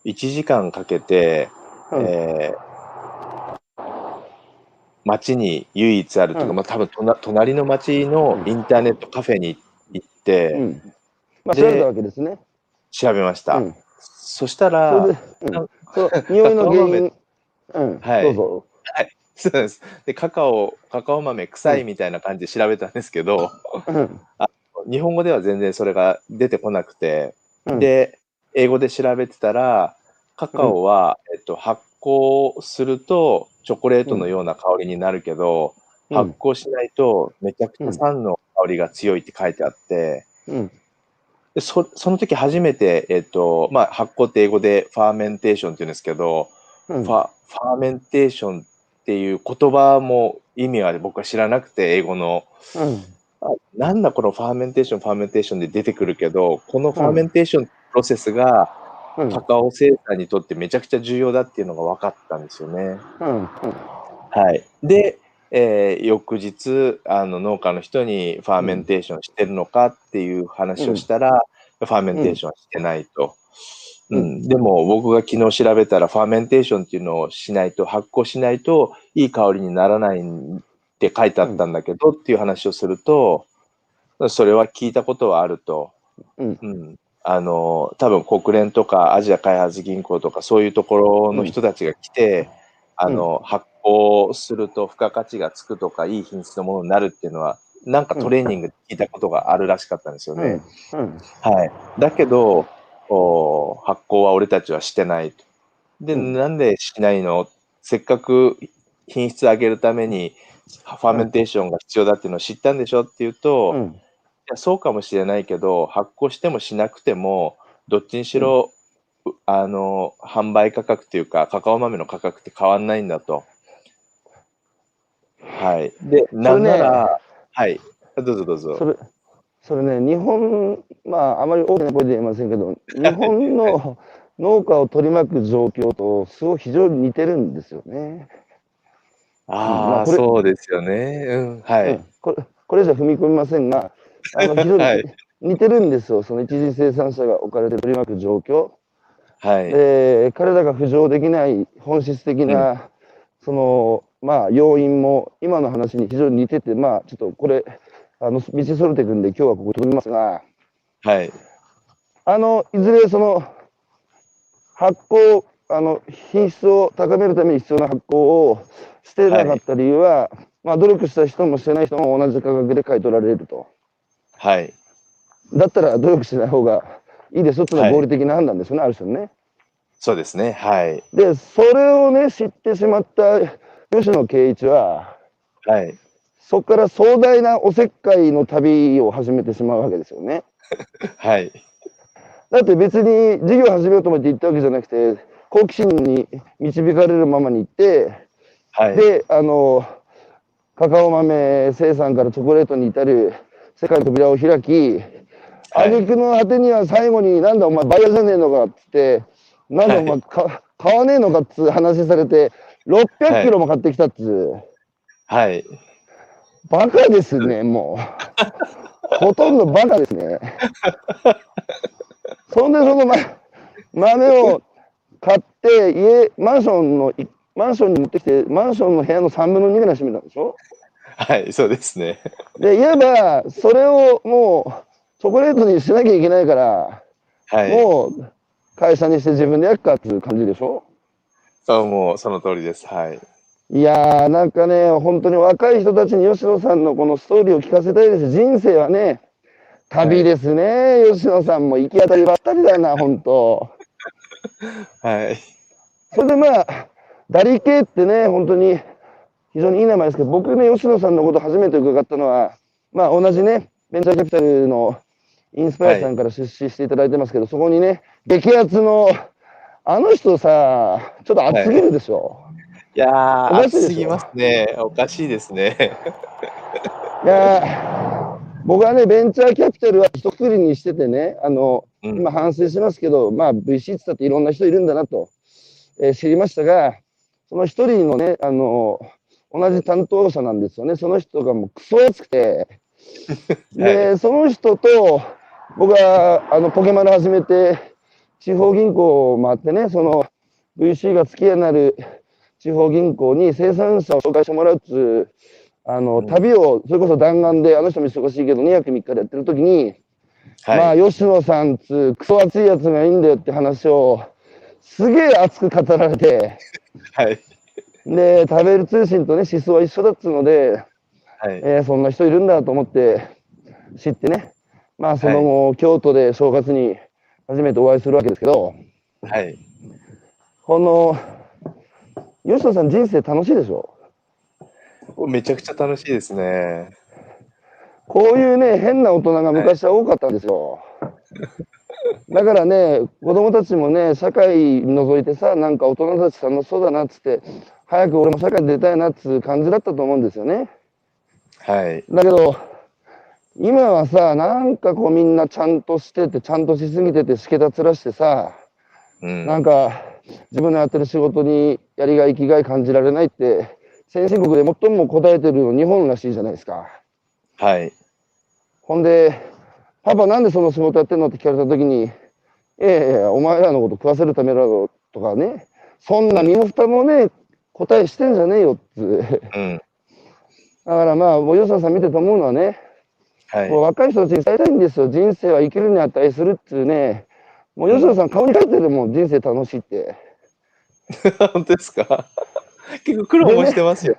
1時間かけて、いうん。えー町に唯一あるというか、うんまあ、多分隣の町のインターネットカフェに行ってうんまあで調べたわけですね。調べました。うんそしたら、匂いの原因うん。はいどうぞ。そうです。で、カカオ、カカオ豆臭いみたいな感じで調べたんですけど、うん。日本語では全然それが出てこなくて、うん、で、英語で調べてたら、カカオは、えっと、発酵するとチョコレートのような香りになるけど、うん発酵しないとめちゃくちゃ酸の香りが強いって書いてあって、うん。でそその時初めて、えっと、まあ、発酵って英語でファーメンテーションって言うんですけど、うん。ファ fermentation っていう言葉も意味は僕は知らなくて、英語の。なんだこの fermentation、fermentation で出てくるけど、この fermentation process がうん。カカオ生産にとってめちゃくちゃ重要だっていうのが分かったんですよね。うん。はい。で、えー翌日あの農家の人に fermentation してるのかっていう話をしたら、 fermentation してないと。ううんん、でも僕が昨日調べたらファーメンテーションっていうのをしないと発酵しないといい香りにならないって書いてあったんだけど、っていう話をするとそれは聞いたことはあると、うんうん、あの多分国連とかアジア開発銀行とかそういうところの人たちが来て、あの発酵すると付加価値がつくとかいい品質のものになるっていうのはなんかトレーニングで聞いたことがあるらしかったんですよね。うん。はい。だけど、お発酵は俺たちはしてないと。で、うんなんでしないの？せっかく品質上げるためにファーメンテーションが必要だっていうのを知ったんでしょっていうと。やそうかもしれないけど、発酵してもしなくても、どっちにしろ、うあの、販売価格っていうか、カカオ豆の価格って変わんないんだと。はい。で、なんなら、はい。どうぞどうぞ。それ、それね、日本、まあ、あまり大きな声で言えませんけど、日本の 農家を取り巻く状況と、すごい非常に似てるんですよね。まああ、あそうですよね。うん、はい。うんこれこれじゃ踏み込みませんが、あの非常にはい似てるんですよ、その一次生産者が置かれて取り巻く状況。はい。で彼らが浮上できない本質的な、そのまあ要因も今の話に非常に似ててまあちょっとこれあの道それていくんで今日はここ止めますがはい。あのいずれその発酵あの品質を高めるために必要な発酵をしてなかった理由は、まあ努力した人もしてない人も同じ価格で買い取られるとはい。だったら努力しない方がいいですよっていうのは合理的な判断ですよね、ある種ね。そうですね。はい。で、それをね、知ってしまった吉野圭一は、はい。そこから壮大なおせっかいの旅を始めてしまうわけですよね。はい。だって別に事業を始めようと思って行ったわけじゃなくて、好奇心に導かれるままに行って、はい。で、あの、カカオ豆生産からチョコレートに至る世界の扉を開き、はい挙句の果てには最後に、なんだお前バイヤーじゃねえのかっつって、なんだお前か買わねえのかっつう話されて、600キロも買ってきたっつう。はい。バカですね、もう。ほとんどバカですね。そんでその、ま、豆を買って、家、マンションの、いマンションに持ってきて、マンションの部屋の3分の2ぐらい占めたんでしょ？はい。そうですね。で、言えば、それをもう、チョコレートにしなきゃいけないから、はい。もう、会社にして自分でやっかっていう感じでしょ？そう、もうその通りです。はい。いやー、なんかね、本当に若い人たちに吉野さんのこのストーリーを聞かせたいです。人生はね、旅ですね。吉野さんも行き当たりばったりだな、本当。はい。それでまあ、ダリ系ってね、本当に非常にいい名前ですけど、僕ね、吉野さんのこと初めて伺ったのは、まあ同じね、ベンチャーキャピタルのインスパイアさんから出資していただいてますけど、そこにね、激アツの、あの人さ、ちょっと熱すぎるでしょ。いやー、おかしいでしょ暑すぎますね。おかしいですね。いやー僕はね、ベンチャーキャピタルは一括りにしててね、あの、うん今反省しますけど、まあ VC って言ったっていろんな人いるんだなと、えー知りましたが、その一人のね、あの、同じ担当者なんですよね。その人がもうクソ熱くて、で、その人と僕はあのポケマル始めて、地方銀行を回ってね、その VC が付き合いになる地方銀行に生産者を紹介してもらうっつう、あの、うん旅を、それこそ弾丸で、あの人も忙しいけど、2泊3日でやってる時に、まあ、はい。吉野さんつう、クソ熱いやつがいいんだよって話を、すげえ熱く語られて、はい。で、食べる通信とね、思想は一緒だっつうので、はい。えーそんな人いるんだと思って知ってね、まあその後、京都で正月に初めてお会いするわけですけど、はい。この、吉野さん人生楽しいでしょ？めちゃくちゃ楽しいですね。こういうね、変な大人が昔は多かったんですよ。だからね、子供たちもね、社会覗いてさ、なんか大人たち楽しそうだなっつって、早く俺も社会に出たいなっつう感じだったと思うんですよね。はい。だけど、今はさ、なんかこうみんなちゃんとしてて、ちゃんとしすぎてて、しけたつらしてさ、うん。なんか自分のやってる仕事にやりがい、生きがい感じられないって、先進国で最も答えてるの日本らしいじゃないですか。はい。ほんで、パパなんでその仕事やってんのって聞かれた時に、いやいやいや、お前らのこと食わせるためだろとかね、そんな身も蓋もね、答えしてんじゃねえよっつう。うん。だからまあ、もう吉野さん見てて思うのはね、はいもう。若い人たちに伝えたいんですよ。人生は生きるに値するっつうね、もう吉野さん顔に書いてるもん、人生楽しいって。本当ですか？結構苦労もしてますよ。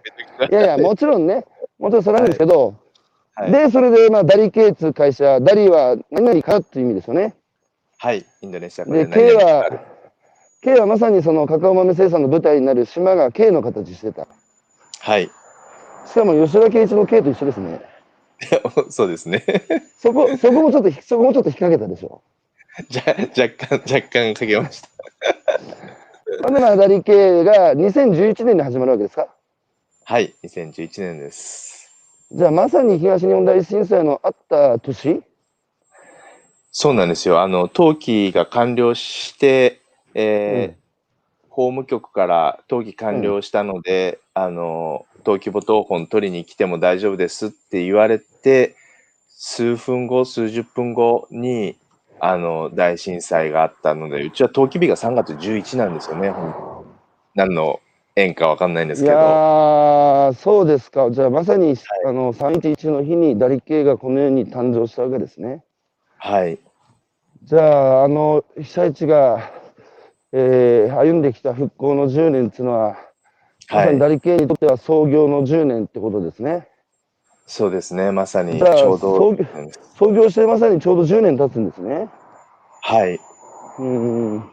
いやいや、もちろんね、もちろんそれなんですけど、はい。で、それで、まあ、ダリ系っつう会社、ダリは何々かっていう意味ですよね。はい。インドネシア語で、何 K 々は、K はまさにそのカカオ豆生産の舞台になる島が K の形してた。はい。しかも吉田圭一の K と一緒ですね。そうですね。そこ、そこもちょっと、そこもちょっと引っ掛けたでしょ。じゃ若干、若干かけました。まあ、で、まあ、ダリ系が2011年に始まるわけですか？はい。2011年です。じゃあ、まさに東日本大震災のあった年？そうなんですよ。あの、登記が完了して、えー法務局から登記完了したので、あの、登記簿謄本取りに来ても大丈夫ですって言われて、数分後、数十分後に、あの、大震災があったので、うちは登記日が3月11なんですよね。何の縁かわかんないんですけど。いやー、そうですか。じゃあ、まさに、あの、311の日にダリ系がこの世に誕生したわけですね。はい。じゃあ、あの、被災地が、えー歩んできた復興の10年っていうのは、まはいさにダ。リ系にとっては創業の10年ってことですね。そうですね。まさにちょうど。創業してまさにちょうど10年経つんですね。はい。うん。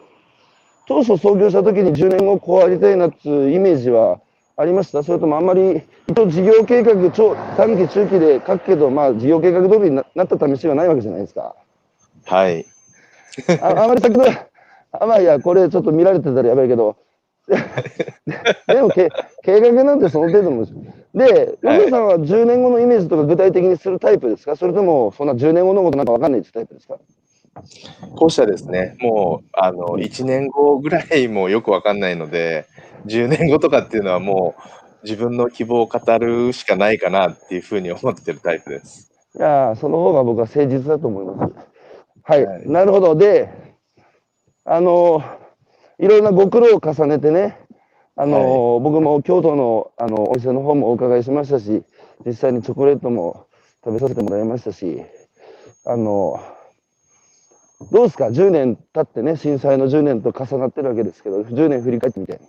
当初創業した時に10年後こうありたいなっていうイメージはありました？それともあんまり、一応事業計画、長短期、中期で書くけど、まあ事業計画通りにななった試しがないわけじゃないですか。はい。ああまり先ほど、あまあいや、これちょっと見られてたらやばいけど、でもけ計画なんてその程度のもんですで、はい吉野さんは10年後のイメージとか具体的にするタイプですか？それともそんな10年後のことなんかわかんないってタイプですか？後者ですね。もう、あの、1年後ぐらいもよくわかんないので、10年後とかっていうのはもう、自分の希望を語るしかないかなっていうふうに思ってるタイプです。いやーその方が僕は誠実だと思います。はい、はいなるほど。で、あのいろんなご苦労を重ねてね、あの僕も京都のあのお店の方もお伺いしましたし、実際にチョコレートも食べさせてもらいましたし、あのどうですか、10年経ってね、震災の10年と重なってるわけですけど、10年振り返ってみて。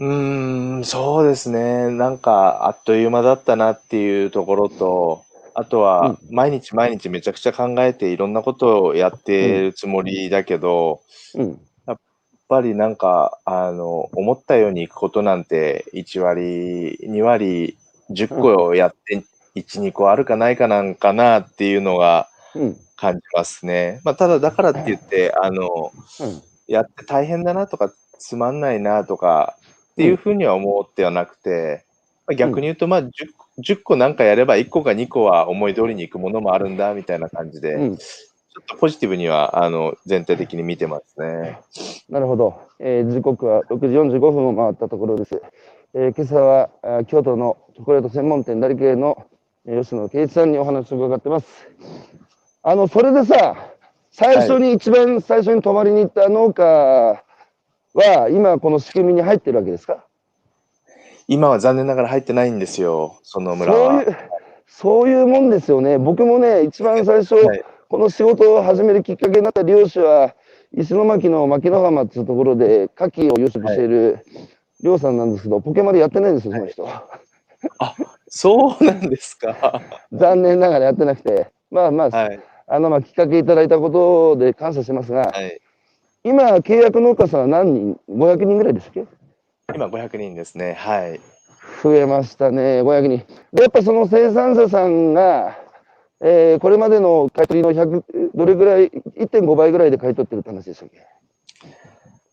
うーん、そうですね。なんか、あっという間だったなっていうところと、あとは、毎日毎日めちゃくちゃ考えていろんなことをやってるつもりだけど、うん、やっぱりなんか、あの、思ったようにいくことなんて1割、2割、10個やって1、2個あるかないかなんかなっていうのがうん、感じますね。まあ、ただだからって言って、あの、うん、やって大変だなとか、つまんないなとかっていうふうには思ってはなくて、まあ、逆に言うと、まあ10、10個なんかやれば1個か2個は思い通りにいくものもあるんだみたいな感じで、うん。ちょっとポジティブにはあの全体的に見てますね。なるほど、えー時刻は6時45分を回ったところです。えー今朝はあー京都のチョコレート専門店ダリ系のえー吉野圭一さんにお話を伺ってます。あの、それでさ、最初に、一番最初に泊まりに行った農家は、今この仕組みに入ってるわけですか？今は残念ながら入ってないんですよ、その村は。そういう、そういうもんですよね。僕もね、一番最初、はいこの仕事を始めるきっかけになった漁師は、石巻の牧野浜っていうところで、牡蠣を養殖している、りょうさんなんですけど、ポケマルやってないんですよ、その人。あ、そうなんですか。残念ながらやってなくて、まあまあ、はい。あの、まあ、きっかけいただいたことで感謝しますが、はい。今、契約農家さんは何人 ?500 人ぐらいですっけ？今500人ですね。はい。増えましたね、500人。で、やっぱその生産者さんが、えーこれまでの買い取りの100、どれぐらい、1.5倍ぐらいで買い取ってるって話でしたっけ？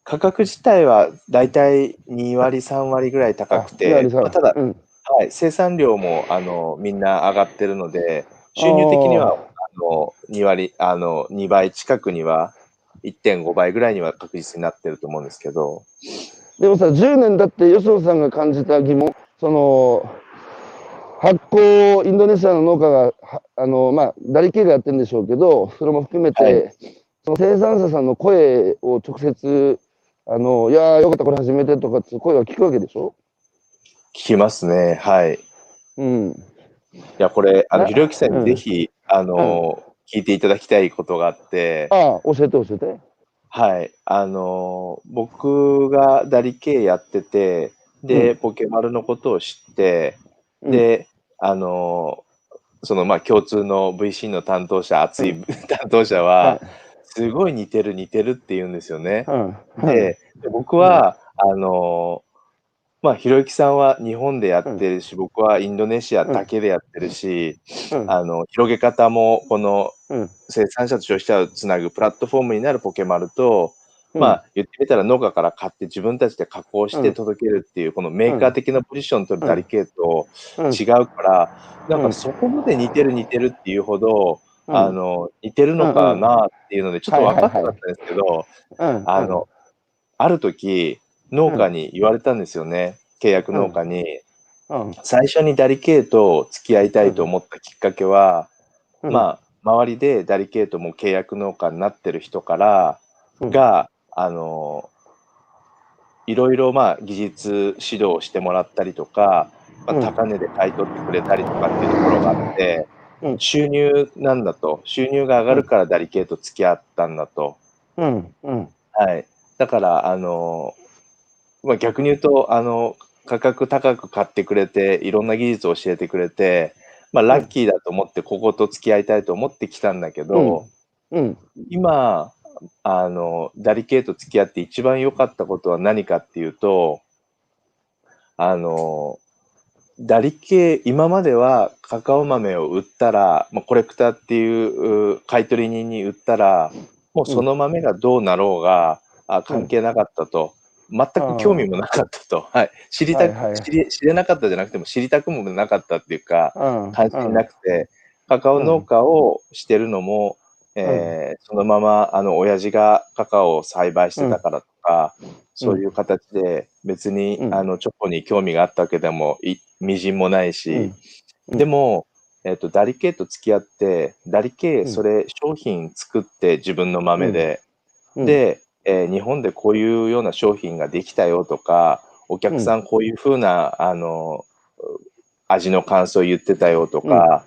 価格自体はだいたい2割、3割ぐらい高くて、あ2割まあただ、うん。はい、生産量もあのみんな上がってるので、収入的にはあの2割、あの2倍近くには、1.5倍ぐらいには確実になってると思うんですけど、でもさ、10年だって吉野さんが感じた疑問、その、発酵、インドネシアの農家が、はあの、まあ、ダリ系がやってるんでしょうけど、それも含めて、はいその生産者さんの声を直接、あの、いやー、よかった、これ始めてとかっていう声は聞くわけでしょ？聞きますね。はい。いうん。や、これ、あの、あひろゆきさんうんにぜひ、あの、聞いていただきたいことがあって、ああ、教えて教えて。はい。あの、僕がダリ系やってて、で、ポケマルのことを知って、うん、で、あのそのまあ共通の VC の担当者、熱い 担当者は、すごい似てる似てるって言うんですよね。うん、で、で僕は、あのまあ、ひろゆきさんは日本でやってるし、僕はインドネシアだけでやってるし、うん、あの広げ方もこのうん、生産者と消費者をつなぐプラットフォームになるポケマルと、うん。まあ言ってみたら農家から買って自分たちで加工してうん。届けるっていう、このメーカー的なポジションとダリケーとうん、違うから、なん。うんかそこまで似てる似てるっていうほど、うん。あの似てるのかなっていうのでちょっと分かってなかったんですけど、うん、あの、ある時農家に言われたんですよね、契約農家に。うん、最初にダリケーと付き合いたいと思ったきっかけは、うん、まあ周りでダリケーとも契約農家になってる人からうん。が、あのいろいろまあ技術指導をしてもらったりとか、まあ、うん。高値で買い取ってくれたりとかっていうところがあって、うん。収入なんだと。収入が上がるからダリケーと付き合ったんだと、うん、うん、はい、だからあの、まあ、逆に言うとあの価格高く買ってくれていろんな技術を教えてくれて、まあ、ラッキーだと思ってここと付き合いたいと思ってきたんだけど、うん、今あのダリケーと付き合って一番良かったことは何かっていうとあのダリ系今まではカカオ豆を売ったら、まあ、コレクターっていうう買取人に売ったらもうその豆がどうなろうが、あ関係なかったと、全く興味もなかったと、はい、知りたく、はいはい知り知れなかったじゃなくても知りたくもなかったっていうか、うん、関心なくて、カカオ農家をしてるのも、えーそのままあの親父がカカオを栽培してたからとか、そういう形で別に、うん。あのチョコに興味があったわけでもいみじんもないし、うん。うん。でも、えっとダリケと付き合ってダリケうん。それ商品作って自分の豆で、うん、で、えー日本でこういうような商品ができたよとか、お客さんこういうふうな、あの、味の感想を言ってたよとか、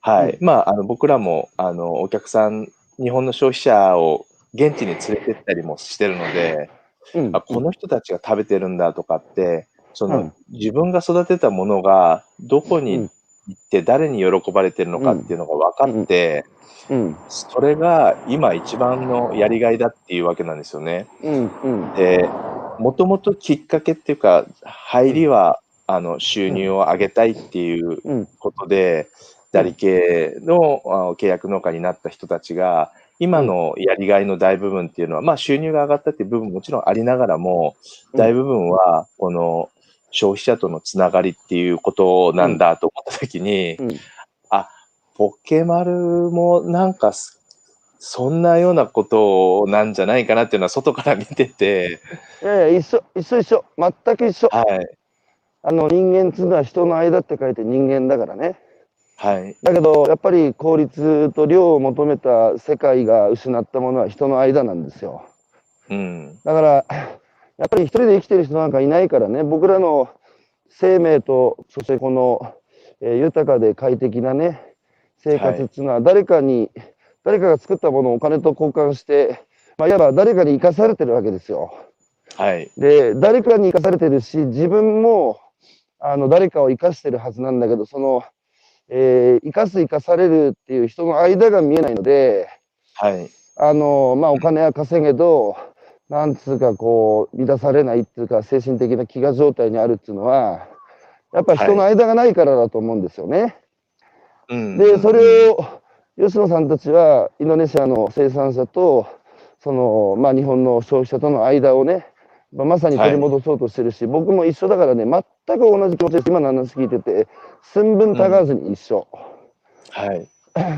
はい。まあ、あの、僕らも、あの、お客さん、日本の消費者を現地に連れてったりもしてるので、うん、あこの人たちが食べてるんだとかって、その、うん。自分が育てたものがどこに行って誰に喜ばれてるのかっていうのが分かって、うん、それが今一番のやりがいだっていうわけなんですよね。で、もともときっかけっていうか、入りは、あの収入を上げたいっていううん、ことで、ダリ系の契約農家になった人たちが、今のやりがいの大部分っていうのは、まあ収入が上がったっていう部分ももちろんありながらも、うん。大部分はこの消費者とのつながりっていうことなんだと思ったときに、うんポケマルもなんかすそんなようなことなんじゃないかなっていうのは外から見てて、いやいや、一緒、一緒一緒、全く一緒。はい、あの、人間っていうのは人の間って書いて人間だからね。はい、だけど、やっぱり効率と量を求めた世界が失ったものは人の間なんですよ。うん、だから、やっぱり一人で生きてる人なんかいないからね、僕らの生命と、そしてこの、えー豊かで快適なね、生活っていうのは誰かに、誰かが作ったものをお金と交換してまあ、いわば誰かに生かされてるわけですよ。はい。で、誰かに生かされてるし、自分も、あの、誰かを生かしてるはずなんだけど、その、えー生かす生かされるっていう人の間が見えないので、はい。あの、まあ、お金は稼げど、なんつうかこう、満たされないっていうか、精神的な飢餓状態にあるっていうのは、やっぱり人の間がないからだと思うんですよね。うんで、それを、吉野さんたちは、インドネシアの生産者と、その、まあ、日本の消費者との間をね、まあまさに取り戻そうとしてるし、僕も一緒だからね、全く同じ気持ちです。今の話聞いてて、寸分たがわずに一緒。はい。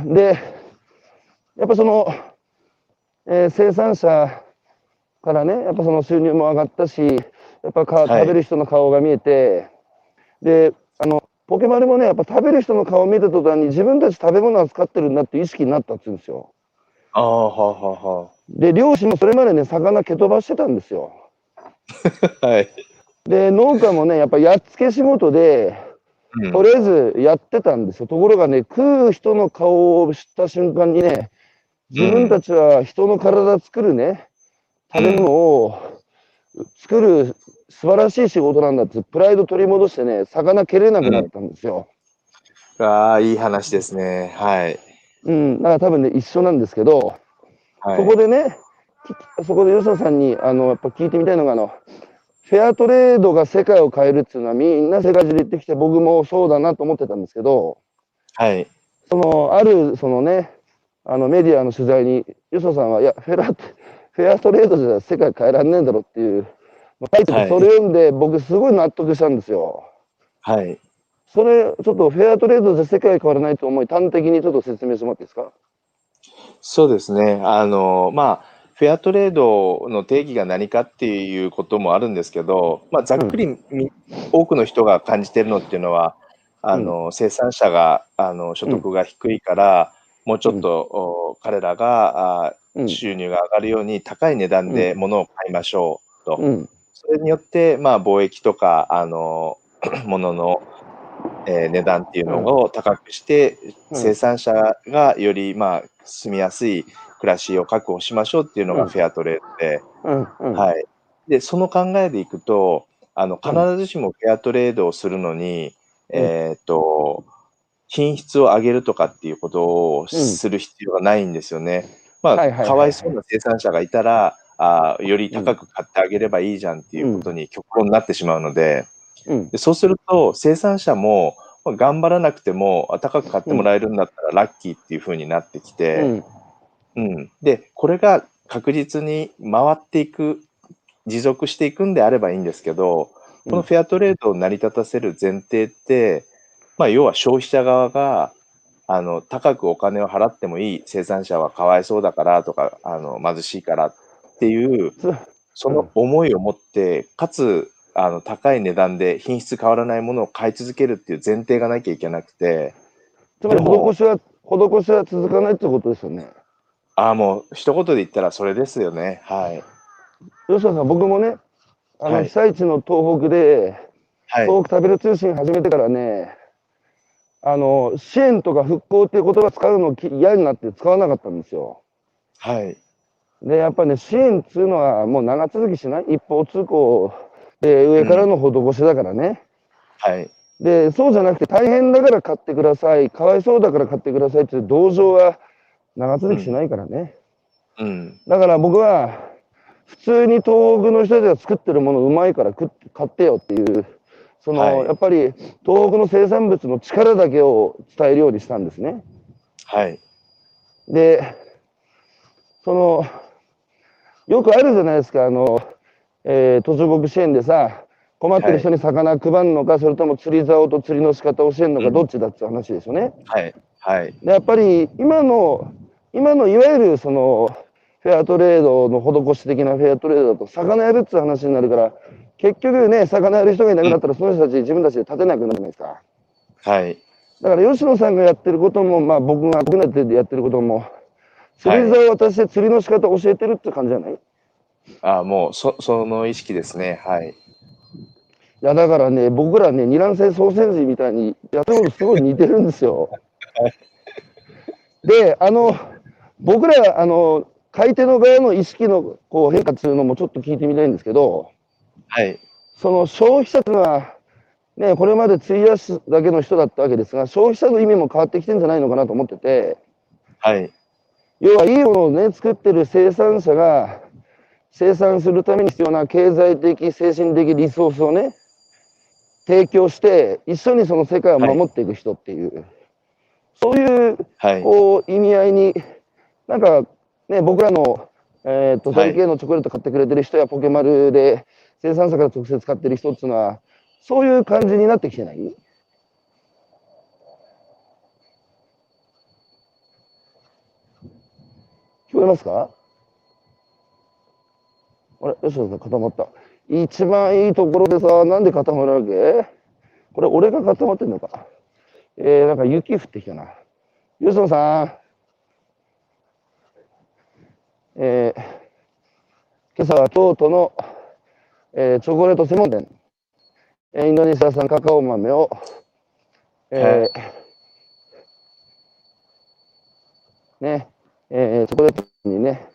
で、やっぱその、えー生産者からね、やっぱその収入も上がったし、やっぱか、はい食べる人の顔が見えて、で、あの、ポケマルもね、やっぱ食べる人の顔を見た途端に自分たち食べ物扱ってるんだって意識になったって言うんですよ。ああ、はあはあはで、漁師もそれまでね、魚蹴飛ばしてたんですよ。あ。はい。で、農家もね、やっぱやっつけ仕事で、うんとりあえずやってたんですよ。ところがね、食う人の顔を知った瞬間にね、自分たちは人の体作るね、食べ物を作る素晴らしい仕事なんだって、プライド取り戻してね、魚蹴れなくなったんですよ。ああ、いい話ですね。はい。うん、だから多分ね、一緒なんですけど、はい。そこでね、きそこで吉野さんに、あの、やっぱ聞いてみたいのが、あの、フェアトレードが世界を変えるっていうのはみんな世界中で言ってきて、僕もそうだなと思ってたんですけど、はい。その、ある、そのね、あの、メディアの取材に、吉野さんは、いや、フェラ、フェアトレードじゃ世界変えらんねえんだろっていう、まあタイトルはいそれ読んで、僕すごい納得したんですよ。はい。それ、ちょっとフェアトレードじゃ世界変わらないと思い、端的にちょっと説明してもらっていいですか？そうですね。あの、まあ、フェアトレードの定義が何かっていうこともあるんですけど、まあ、ざっくりみ、多くの人が感じてるのっていうのは、あの、生産者が、あの、所得が低いから、もうちょっと、お彼らが、あうん。収入が上がるように高い値段で物を買いましょうと。うん。それによって、まあ、貿易とか、あの、物の、えー値段っていうのを高くして、うん生産者がより、まあ、住みやすい暮らしを確保しましょうっていうのうんがフェアトレードで。はい。で、その考えでいくと、あの、必ずしもフェアトレードをするのに、うんえっ、と、品質を上げるとかっていうことをする必要がないんですよね。まあ、かわいそうな生産者がいたら、あーより高く買ってあげればいいじゃんっていうことに極論になってしまうので、うん。でそうすると生産者もまあ頑張らなくてもあ高く買ってもらえるんだったらラッキーっていう風になってきうて、ん。うん。でこれが確実に回っていく持続していくんであればいいんですけどこのフェアトレードを成り立たせる前提って、まあ、要は消費者側があの高くお金を払ってもいい生産者はかわいそうだからとかあの貧しいからっていうつその思いを持って、かつあの高い値段で品質変わらないものを買い続けるっていう前提がなきゃいけなくて、つまり施しは、施しは続かないってことですよね。ああ、もう一言で言ったらそれですよね。はい。吉野さん、僕もね、あの、はい被災地の東北で、はい。東北食べる通信始めてからね、あの、支援とか復興っていう言葉使うのき嫌になって使わなかったんですよ。はい。で、やっぱね、支援っていうのはもう長続きしない？一方通行で上からの施しだからね。はい。で、そうじゃなくて大変だから買ってください、かわいそうだから買ってくださいっていう同情は長続きしないからね。うん。だから僕は、普通に東北の人たちが作ってるものうまいから食っ買ってよっていう、その、はいやっぱり東北の生産物の力だけを伝えるようにしたんですね。はい。で、その、よくあるじゃないですか、あの、えー途上国支援でさ、困ってる人に魚配るのか、それとも釣り竿と釣りの仕方を教えるのか、うんどっちだっていう話ですよね。はい。はい。でやっぱり今の、今のいわゆるそのフェアトレードの施し的なフェアトレードだと、魚やるっていう話になるから、結局ね、魚やる人がいなくなったら、その人たち自分たちで立てなくなるじゃないですか。はい。だから吉野さんがやってることも、まあ僕が僕なでやってることも、釣り竿を渡して釣りの仕方を教えてるって感じじゃない？いああ、もうそ、その意識ですね。はい。やだからね、僕らね、二卵性ソーセージみたいにやってることすごい似てるんですよ。で、あの、僕ら、あの、買い手の側の意識のこう変化っていうのもちょっと聞いてみたいんですけど、はい。その消費者というのは、ね、これまで費やすだけの人だったわけですが、消費者の意味も変わってきてるんじゃないのかなと思ってて、はい。要はいいものをね、作ってる生産者が、生産するために必要な経済的、精神的リソースをね、提供して、一緒にその世界を守っていく人っていう、そういうはい。こう意味合いに、なんかね、僕らの、えー、とはい大系のチョコレート買ってくれてる人やポケマルで生産者から直接買ってる人っていうのは、そういう感じになってきてない？聞こえますか？あれ、吉野さん固まった。一番いいところでさ、なんで固まるわけこれ俺が固まってんのか？えー、なんか雪降ってきたな。吉野さん。えー、今朝は京都の、えーチョコレート専門店、えーインドネシア産カカオ豆を、えーね、えーチョコレートにね、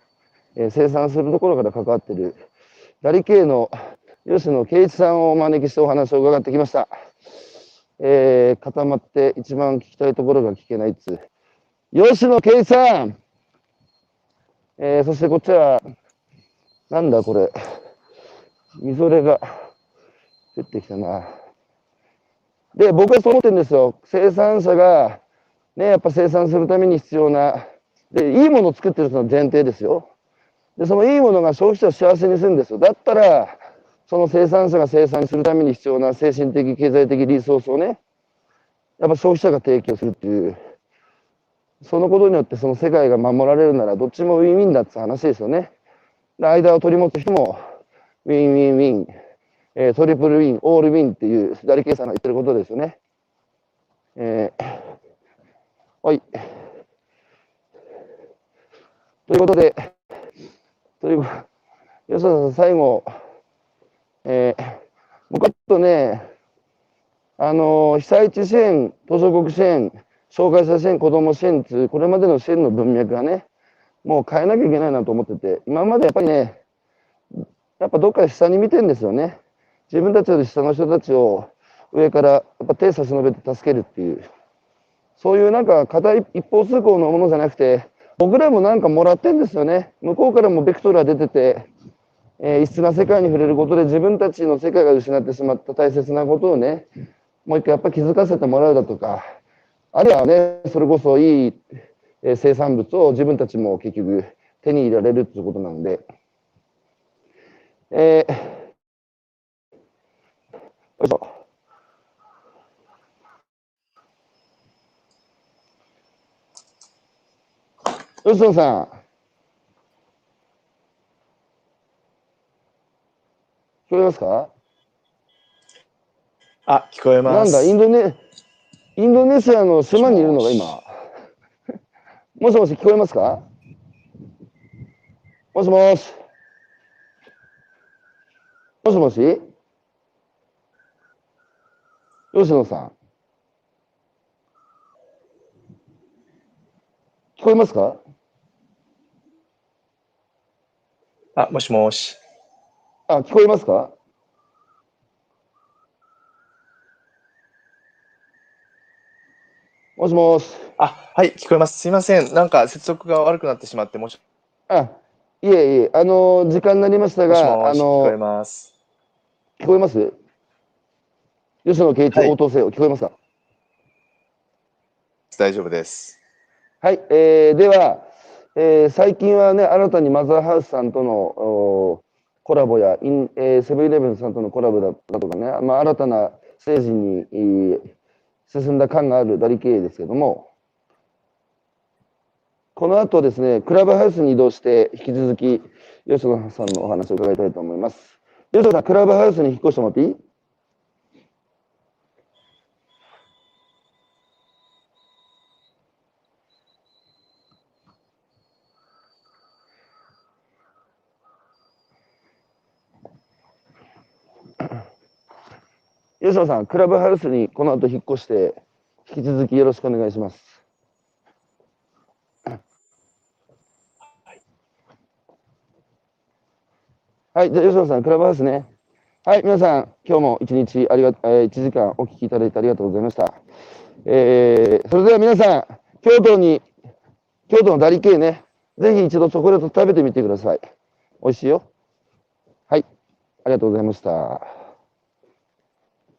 えー生産するところから関わっているダリ系の吉野圭一さんをお招きしてお話を伺ってきました。えー固まって一番聞きたいところが聞けないっつう。吉野圭一さんえーそしてこっちは、なんだこれ。みぞれが降ってきたな。で、僕はそう思ってるんですよ。生産者が、ね、やっぱ生産するために必要な、で、いいものを作ってるのが前提ですよ。で、そのいいものが消費者を幸せにするんですよ。だったら、その生産者が生産するために必要な精神的、経済的リソースをね、やっぱ消費者が提供するっていう、そのことによってその世界が守られるならどっちもウィンウィンだって話ですよね。間を取り持つ人も win-win-win、えー triple win、all win っていう左計算が言ってることですよね。えーはい。ということで、という吉田さん、最後、えー僕はちょっとね、あのー被災地支援、途上国支援、障害者支援、子ども支援っていう、これまでの支援の文脈がね、もう変えなきゃいけないなと思ってて、今までやっぱりね、やっぱどっか下に見てんですよね。自分たちより下の人たちを上からやっぱ手差し伸べて助けるっていう、そういうなんか片一一方通行のものじゃなくて、僕らもなんかもらってんですよね。向こうからもベクトルが出てて、えー異質な世界に触れることで自分たちの世界が失ってしまった大切なことをね、もう一回やっぱ気づかせてもらうだとか、あるいはね、それこそいい生産物を自分たちも結局手に入れられるっていうことなので、えー、よいしょ。吉野さん。聞こえますかあ、聞こえます。なんだ、インドネ、インドネシアの島にいるのが今。もしもし、聞こえますかもしもし。もしもし？吉野さん。聞こえますか？あ、もしもし。あ、聞こえますか？もしもし。あ、はい、聞こえます。すいません。なんか接続が悪くなってしまって、もしあ、いえいえ、あの、時間になりましたもしが、あもし、聞こえの、ます。聞こえます？吉野圭一はい応答せよ、聞こえますか？大丈夫です。はい、えーでは、えー最近はね、新たにマザーハウスさんとのおコラボや、インえーセブンイレブンさんとのコラボだだとかね、まあ、新たなステージに、えー進んだ感があるダリ経営ですけども、この後ですね、クラブハウスに移動して、引き続き、吉野さんのお話を伺いたいと思います。吉野さん、クラブハウスに引っ越してもらっていい？吉野さん、クラブハウスにこの後引っ越して、引き続きよろしくお願いします。はい、じゃあ吉野さん、クラブハウスね。はい、皆さん、今日も一日ありが、えー、1時間お聞きいただいてありがとうございました。えー、それでは皆さん、京都に、京都のダリケーね、ぜひ一度チョコレート食べてみてください。美味しいよ。はい、ありがとうございました。